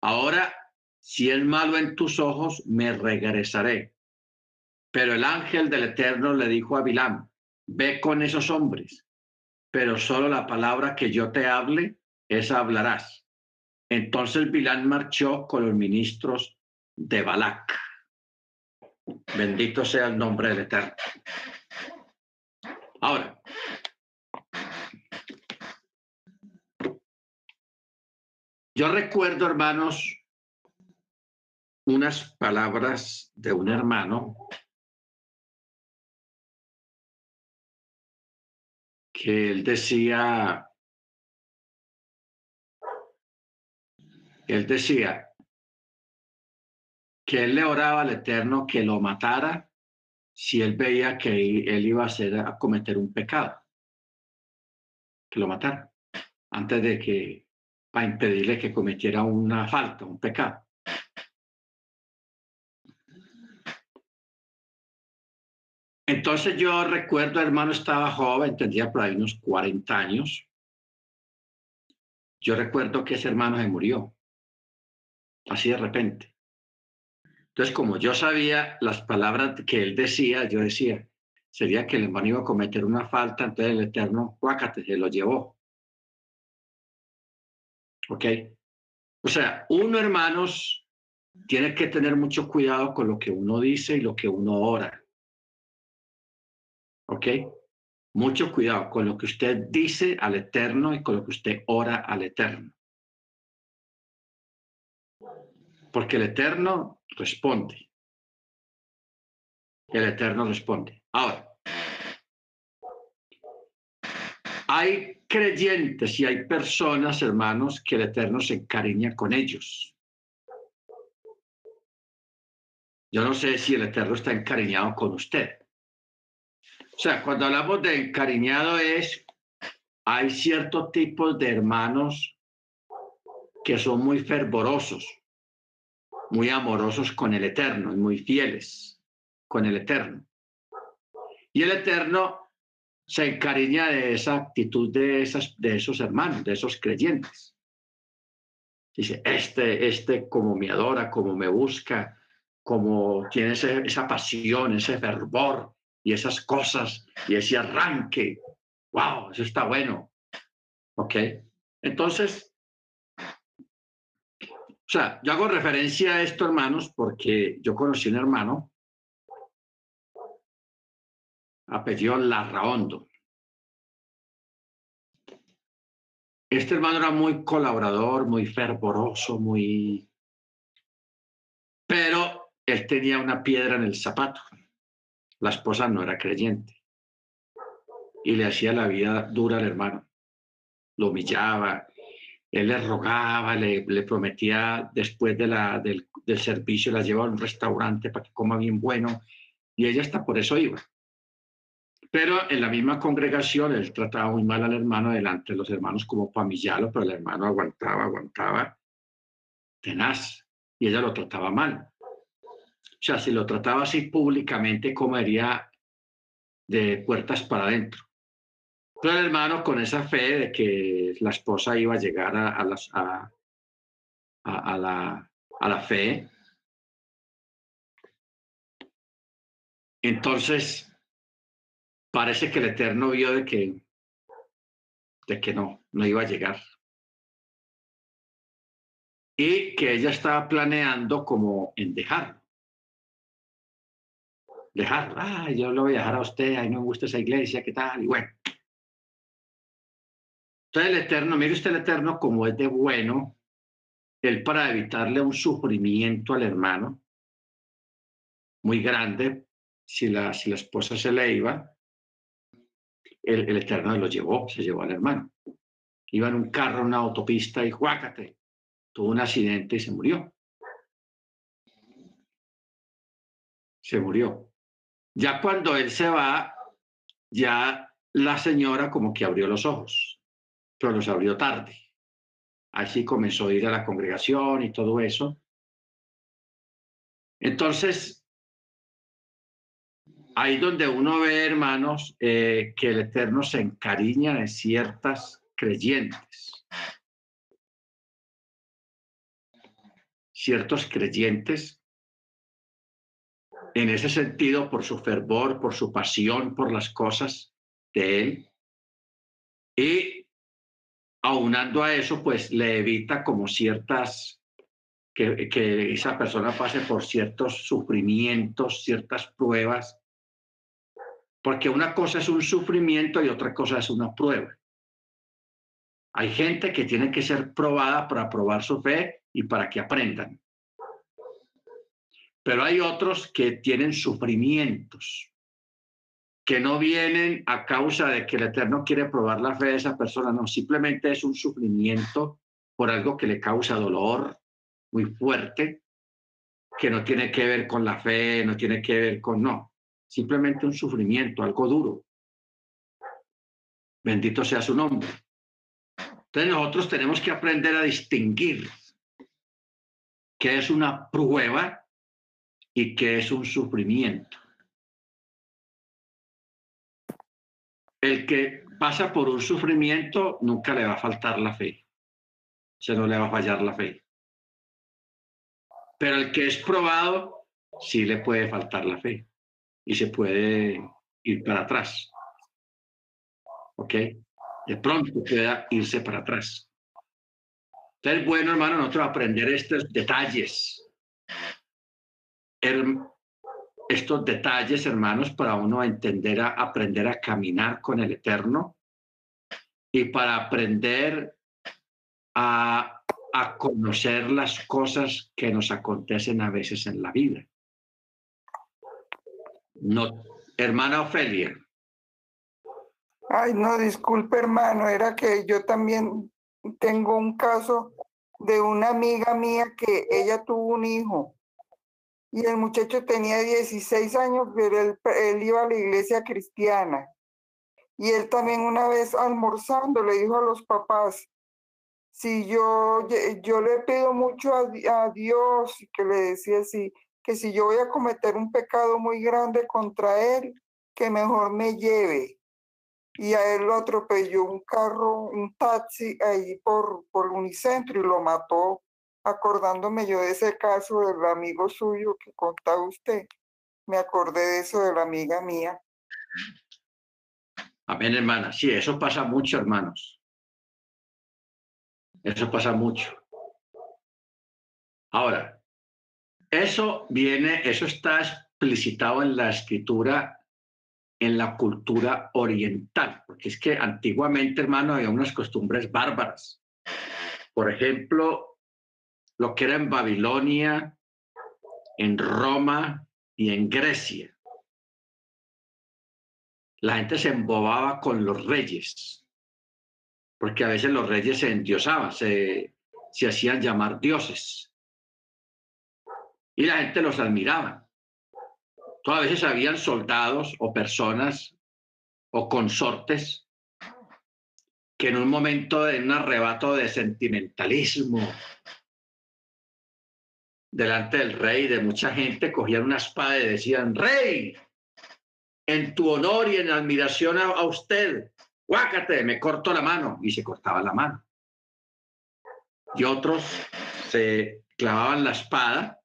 Ahora, si es malo en tus ojos, me regresaré. Pero el ángel del Eterno le dijo a Bilam, ve con esos hombres, pero solo la palabra que yo te hable, esa hablarás. Entonces Bilam marchó con los ministros de Balac. Bendito sea el nombre del Eterno. Ahora, yo recuerdo, hermanos, unas palabras de un hermano que él decía, él decía que él le oraba al Eterno que lo matara si él veía que él iba a, hacer, a cometer un pecado, que lo matara, antes de que, para impedirle que cometiera una falta, un pecado. Entonces yo recuerdo, hermano, estaba joven, tendría por ahí unos 40 años. Yo recuerdo que ese hermano se murió, así de repente. Entonces, como yo sabía las palabras que él decía, yo decía, sería que el hermano iba a cometer una falta, entonces el Eterno, cuácate, se lo llevó. ¿Ok? O sea, uno, hermanos, tiene que tener mucho cuidado con lo que uno dice y lo que uno ora. ¿Ok? Mucho cuidado con lo que usted dice al Eterno y con lo que usted ora al Eterno. Porque el Eterno responde. El Eterno responde. Ahora, hay creyentes y hay personas, hermanos, que el Eterno se encariña con ellos. Yo no sé si el Eterno está encariñado con usted. Sea, cuando hablamos de encariñado es, hay ciertos tipos de hermanos que son muy fervorosos, muy amorosos con el Eterno y muy fieles con el Eterno. Y el Eterno se encariña de esa actitud de, esas, de esos hermanos, de esos creyentes. Dice, este, este como me adora, como me busca, como tiene esa pasión, ese fervor y esas cosas y ese arranque. ¡Wow! Eso está bueno. ¿Ok? Entonces, o sea, yo hago referencia a esto, hermanos, porque yo conocí un hermano, apellido Larraondo. Este hermano era muy colaborador, muy fervoroso, muy... Pero él tenía una piedra en el zapato. La esposa no era creyente. Y le hacía la vida dura al hermano. Lo humillaba, él le rogaba, le, prometía después de la, del, servicio, la llevaba a un restaurante para que coma bien bueno, y ella hasta por eso iba. Pero en la misma congregación él trataba muy mal al hermano delante de los hermanos como pamillalo, pero el hermano aguantaba, aguantaba, tenaz, y ella lo trataba mal. Sea, si lo trataba así públicamente, comería de puertas para adentro. Pero el hermano con esa fe de que la esposa iba a llegar a, a, a, la, a la fe, entonces parece que el Eterno vio de que, de que no, no iba a llegar. Y que ella estaba planeando como en dejarlo. Dejar, ah, yo lo voy a dejar a usted, a mí no me gusta esa iglesia, ¿qué tal? Y bueno, entonces el Eterno, mire usted el Eterno como es de bueno, él para evitarle un sufrimiento al hermano muy grande, si la, si la esposa se le iba, el, el Eterno lo llevó, se llevó al hermano. Iba en un carro, en una autopista y juácate, tuvo un accidente y se murió. Se murió. Ya cuando él se va, ya la señora como que abrió los ojos pero los abrió tarde. Así comenzó a ir a la congregación y todo eso. Entonces, ahí donde uno ve, hermanos, eh, que el Eterno se encariña de ciertas creyentes. Ciertos creyentes, en ese sentido, por su fervor, por su pasión, por las cosas de Él. Y aunando a eso, pues le evita como ciertas, que, que esa persona pase por ciertos sufrimientos, ciertas pruebas, porque una cosa es un sufrimiento y otra cosa es una prueba. Hay gente que tiene que ser probada para probar su fe y para que aprendan. Pero hay otros que tienen sufrimientos que no vienen a causa de que el Eterno quiere probar la fe de esa persona, no, simplemente es un sufrimiento por algo que le causa dolor muy fuerte, que no tiene que ver con la fe, no tiene que ver con, no, simplemente un sufrimiento, algo duro. Bendito sea su nombre. Entonces nosotros tenemos que aprender a distinguir qué es una prueba y qué es un sufrimiento. El que pasa por un sufrimiento nunca le va a faltar la fe. Se no le va a fallar la fe. Pero el que es probado, sí le puede faltar la fe y se puede ir para atrás. ¿Ok? De pronto pueda irse para atrás. Entonces, bueno, hermano, nosotros aprender estos detalles. Estos detalles, hermanos, para uno entender, a aprender a caminar con el Eterno y para aprender a a conocer las cosas que nos acontecen a veces en la vida. No, hermana Ofelia. Ay, no, disculpe, hermano, era que yo también tengo un caso de una amiga mía que ella tuvo un hijo y el muchacho tenía 16 años, pero él, iba a la iglesia cristiana. Y él también una vez almorzando le dijo a los papás, si yo, yo le pido mucho a, a Dios, que le decía así, que si yo voy a cometer un pecado muy grande contra él, que mejor me lleve. Y a él lo atropelló un carro, un taxi ahí por, por Unicentro y lo mató, acordándome yo de ese caso del amigo suyo que contaba usted. Me acordé de eso de la amiga mía. Amén, hermana. Sí, eso pasa mucho, hermanos. Eso pasa mucho. Ahora, eso viene, eso está explicitado en la escritura, en la cultura oriental, porque es que antiguamente, hermano, había unas costumbres bárbaras. Por ejemplo, lo que era en Babilonia, en Roma y en Grecia. La gente se embobaba con los reyes porque a veces los reyes se endiosaban, se, se hacían llamar dioses. Y la gente los admiraba. Todas veces habían soldados o personas o consortes que en un momento de un arrebato de sentimentalismo delante del rey, de mucha gente, cogían una espada y decían, rey, en tu honor y en admiración a usted, guácate, me corto la mano y se cortaba la mano. Y otros se clavaban la espada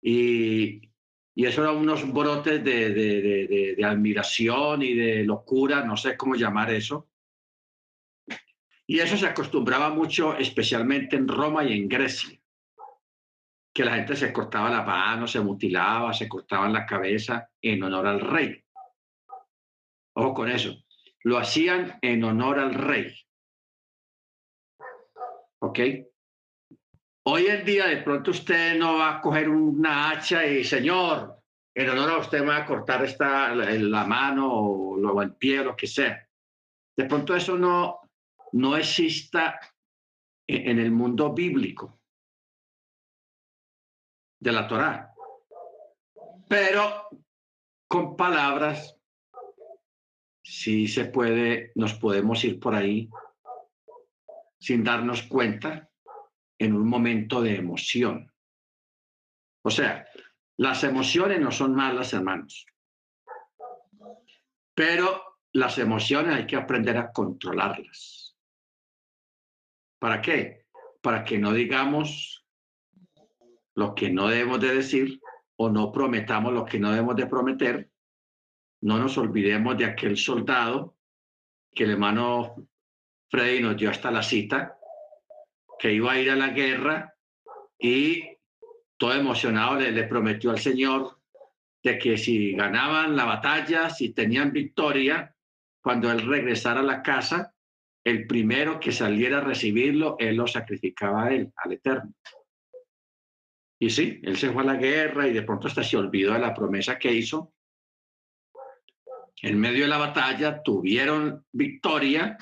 y, y eso eran unos brotes de, de, de, admiración y de locura, no sé cómo llamar eso. Y eso se acostumbraba mucho, especialmente en Roma y en Grecia, que la gente se cortaba la mano, se mutilaba, se cortaban la cabeza en honor al rey. Ojo con eso lo hacían en honor al rey. ¿Ok? Hoy en día de pronto usted no va a coger una hacha y, señor, en honor a usted me va a cortar esta, la, mano o, el pie o lo que sea. De pronto eso no, no exista en el mundo bíblico de la Torá. Pero con palabras si se puede, nos podemos ir por ahí sin darnos cuenta en un momento de emoción. O sea, las emociones no son malas, hermanos, pero las emociones hay que aprender a controlarlas. ¿Para qué? Para que no digamos lo que no debemos de decir o no prometamos lo que no debemos de prometer no nos olvidemos de aquel soldado que el hermano Freddy nos dio hasta la cita, que iba a ir a la guerra y todo emocionado le, le prometió al Señor de que si ganaban la batalla, si tenían victoria, cuando él regresara a la casa, el primero que saliera a recibirlo, él lo sacrificaba a él, al Eterno. Y sí, él se fue a la guerra y de pronto hasta se olvidó de la promesa que hizo en medio de la batalla, tuvieron victoria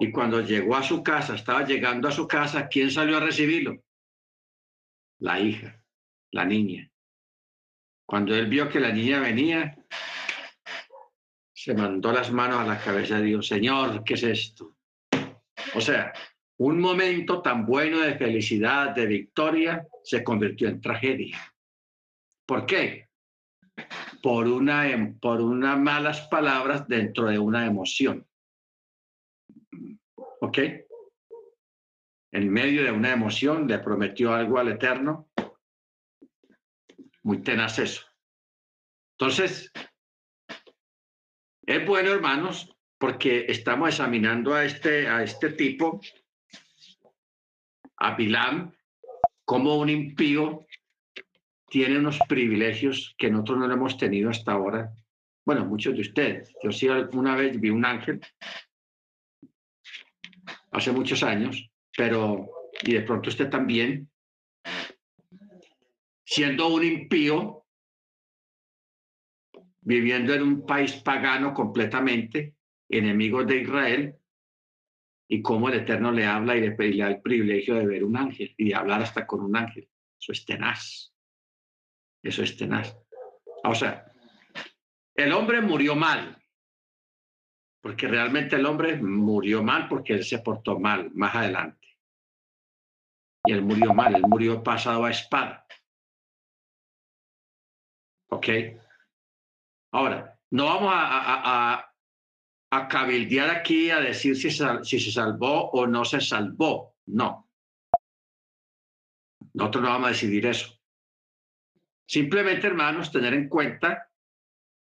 y cuando llegó a su casa, estaba llegando a su casa, ¿quién salió a recibirlo? La hija, la niña. Cuando él vio que la niña venía, se mandó las manos a la cabeza y dijo, Señor, ¿qué es esto? O sea, un momento tan bueno de felicidad, de victoria, se convirtió en tragedia. ¿Por qué? Por una, em, por unas malas palabras dentro de una emoción. ¿Ok? En medio de una emoción le prometió algo al Eterno. Muy tenaz eso. Entonces, es bueno, hermanos, porque estamos examinando a este, a este tipo, a Bilam, como un impío tiene unos privilegios que nosotros no hemos tenido hasta ahora. Bueno, muchos de ustedes. Yo sí alguna vez vi un ángel hace muchos años, pero, y de pronto usted también, siendo un impío, viviendo en un país pagano completamente, enemigo de Israel, y cómo el Eterno le habla y le, da el privilegio de ver un ángel y de hablar hasta con un ángel. Eso es tenaz. Eso es tenaz. O sea, el hombre murió mal, porque realmente el hombre murió mal porque él se portó mal más adelante. Y él murió mal, él murió pasado a espada. ¿Ok? Ahora, no vamos a, cabildear aquí a decir si, si se salvó o no se salvó. No. Nosotros no vamos a decidir eso. Simplemente, hermanos, tener en cuenta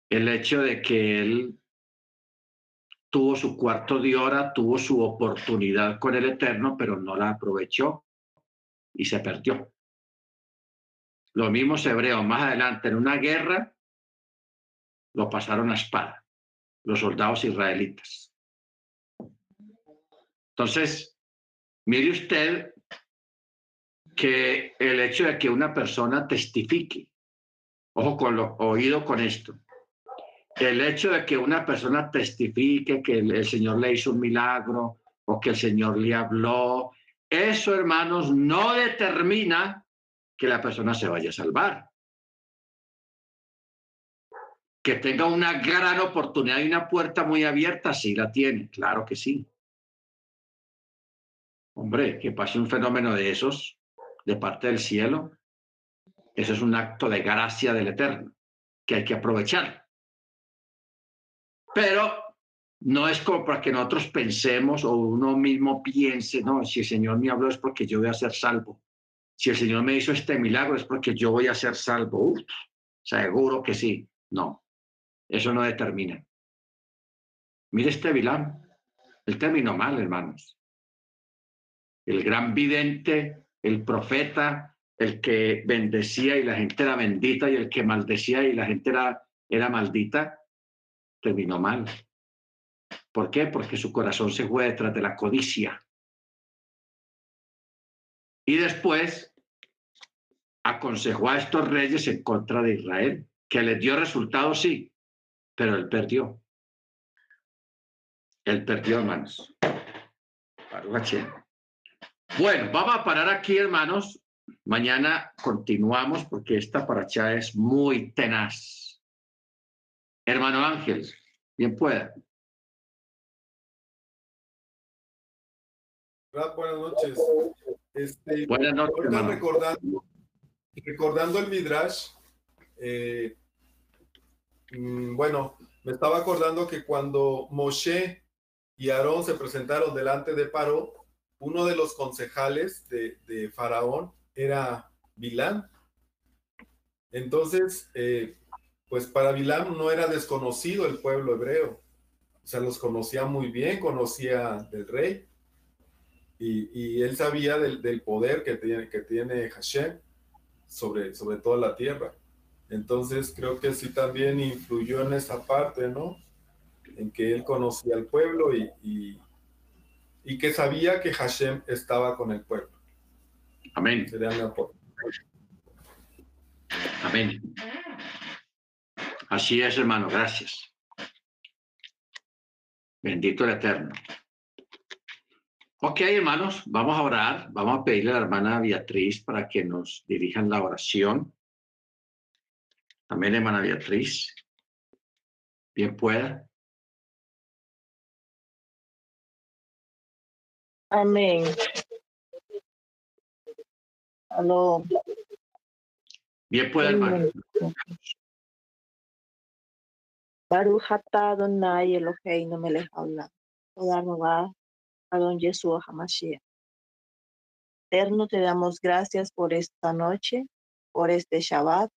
el hecho de que él tuvo su cuarto de hora, tuvo su oportunidad con el Eterno, pero no la aprovechó y se perdió. Los mismos hebreos más adelante en una guerra lo pasaron a espada, los soldados israelitas. Entonces, mire usted que el hecho de que una persona testifique, ojo con lo oído con esto, el hecho de que una persona testifique que el, Señor le hizo un milagro o que el Señor le habló, eso, hermanos, no determina que la persona se vaya a salvar. Que tenga una gran oportunidad y una puerta muy abierta, sí la tiene, claro que sí. Hombre, que pase un fenómeno de esos de parte del cielo, eso es un acto de gracia del Eterno que hay que aprovechar. Pero no es como para que nosotros pensemos o uno mismo piense, no, si el Señor me habló es porque yo voy a ser salvo. Si el Señor me hizo este milagro es porque yo voy a ser salvo. seguro que sí. No, eso no determina. Mire este Vilán, el término mal, hermanos. El gran vidente, el profeta, el que bendecía y la gente era bendita y el que maldecía y la gente era, era maldita, terminó mal. ¿Por qué? Porque su corazón se fue detrás de la codicia. Y después aconsejó a estos reyes en contra de Israel, que les dio resultados, sí, pero él perdió. Él perdió, hermanos. Bueno, vamos a parar aquí, hermanos. Mañana continuamos porque esta paracha es muy tenaz. Hermano Ángel, bien pueda. Buenas noches. Este, Buenas noches, recordando, recordando, el Midrash, eh, bueno, me estaba acordando que cuando Moshe y Aarón se presentaron delante de Paró, uno de los concejales de, Faraón era Bilán. Entonces, eh, pues para Bilam no era desconocido el pueblo hebreo. O sea, los conocía muy bien, conocía del rey. Y, él sabía del, poder que tiene, que tiene Hashem sobre, sobre toda la tierra. Entonces creo que sí también influyó en esa parte, ¿no? En que él conocía al pueblo y, y, y que sabía que Hashem estaba con el pueblo. Amén. Amén. Así es, hermano, gracias. Bendito el Eterno. Ok, hermanos, vamos a orar. Vamos a pedirle a la hermana Beatriz para que nos dirijan la oración. También, hermana Beatriz. Bien pueda. Amén. Aló. Bien pueda, hermano. Baruch atah Adonai Eloheinu melech haolam. Toda nueva a don Yeshua Hamashiach. Eterno, te damos gracias por esta noche, por este Shabbat,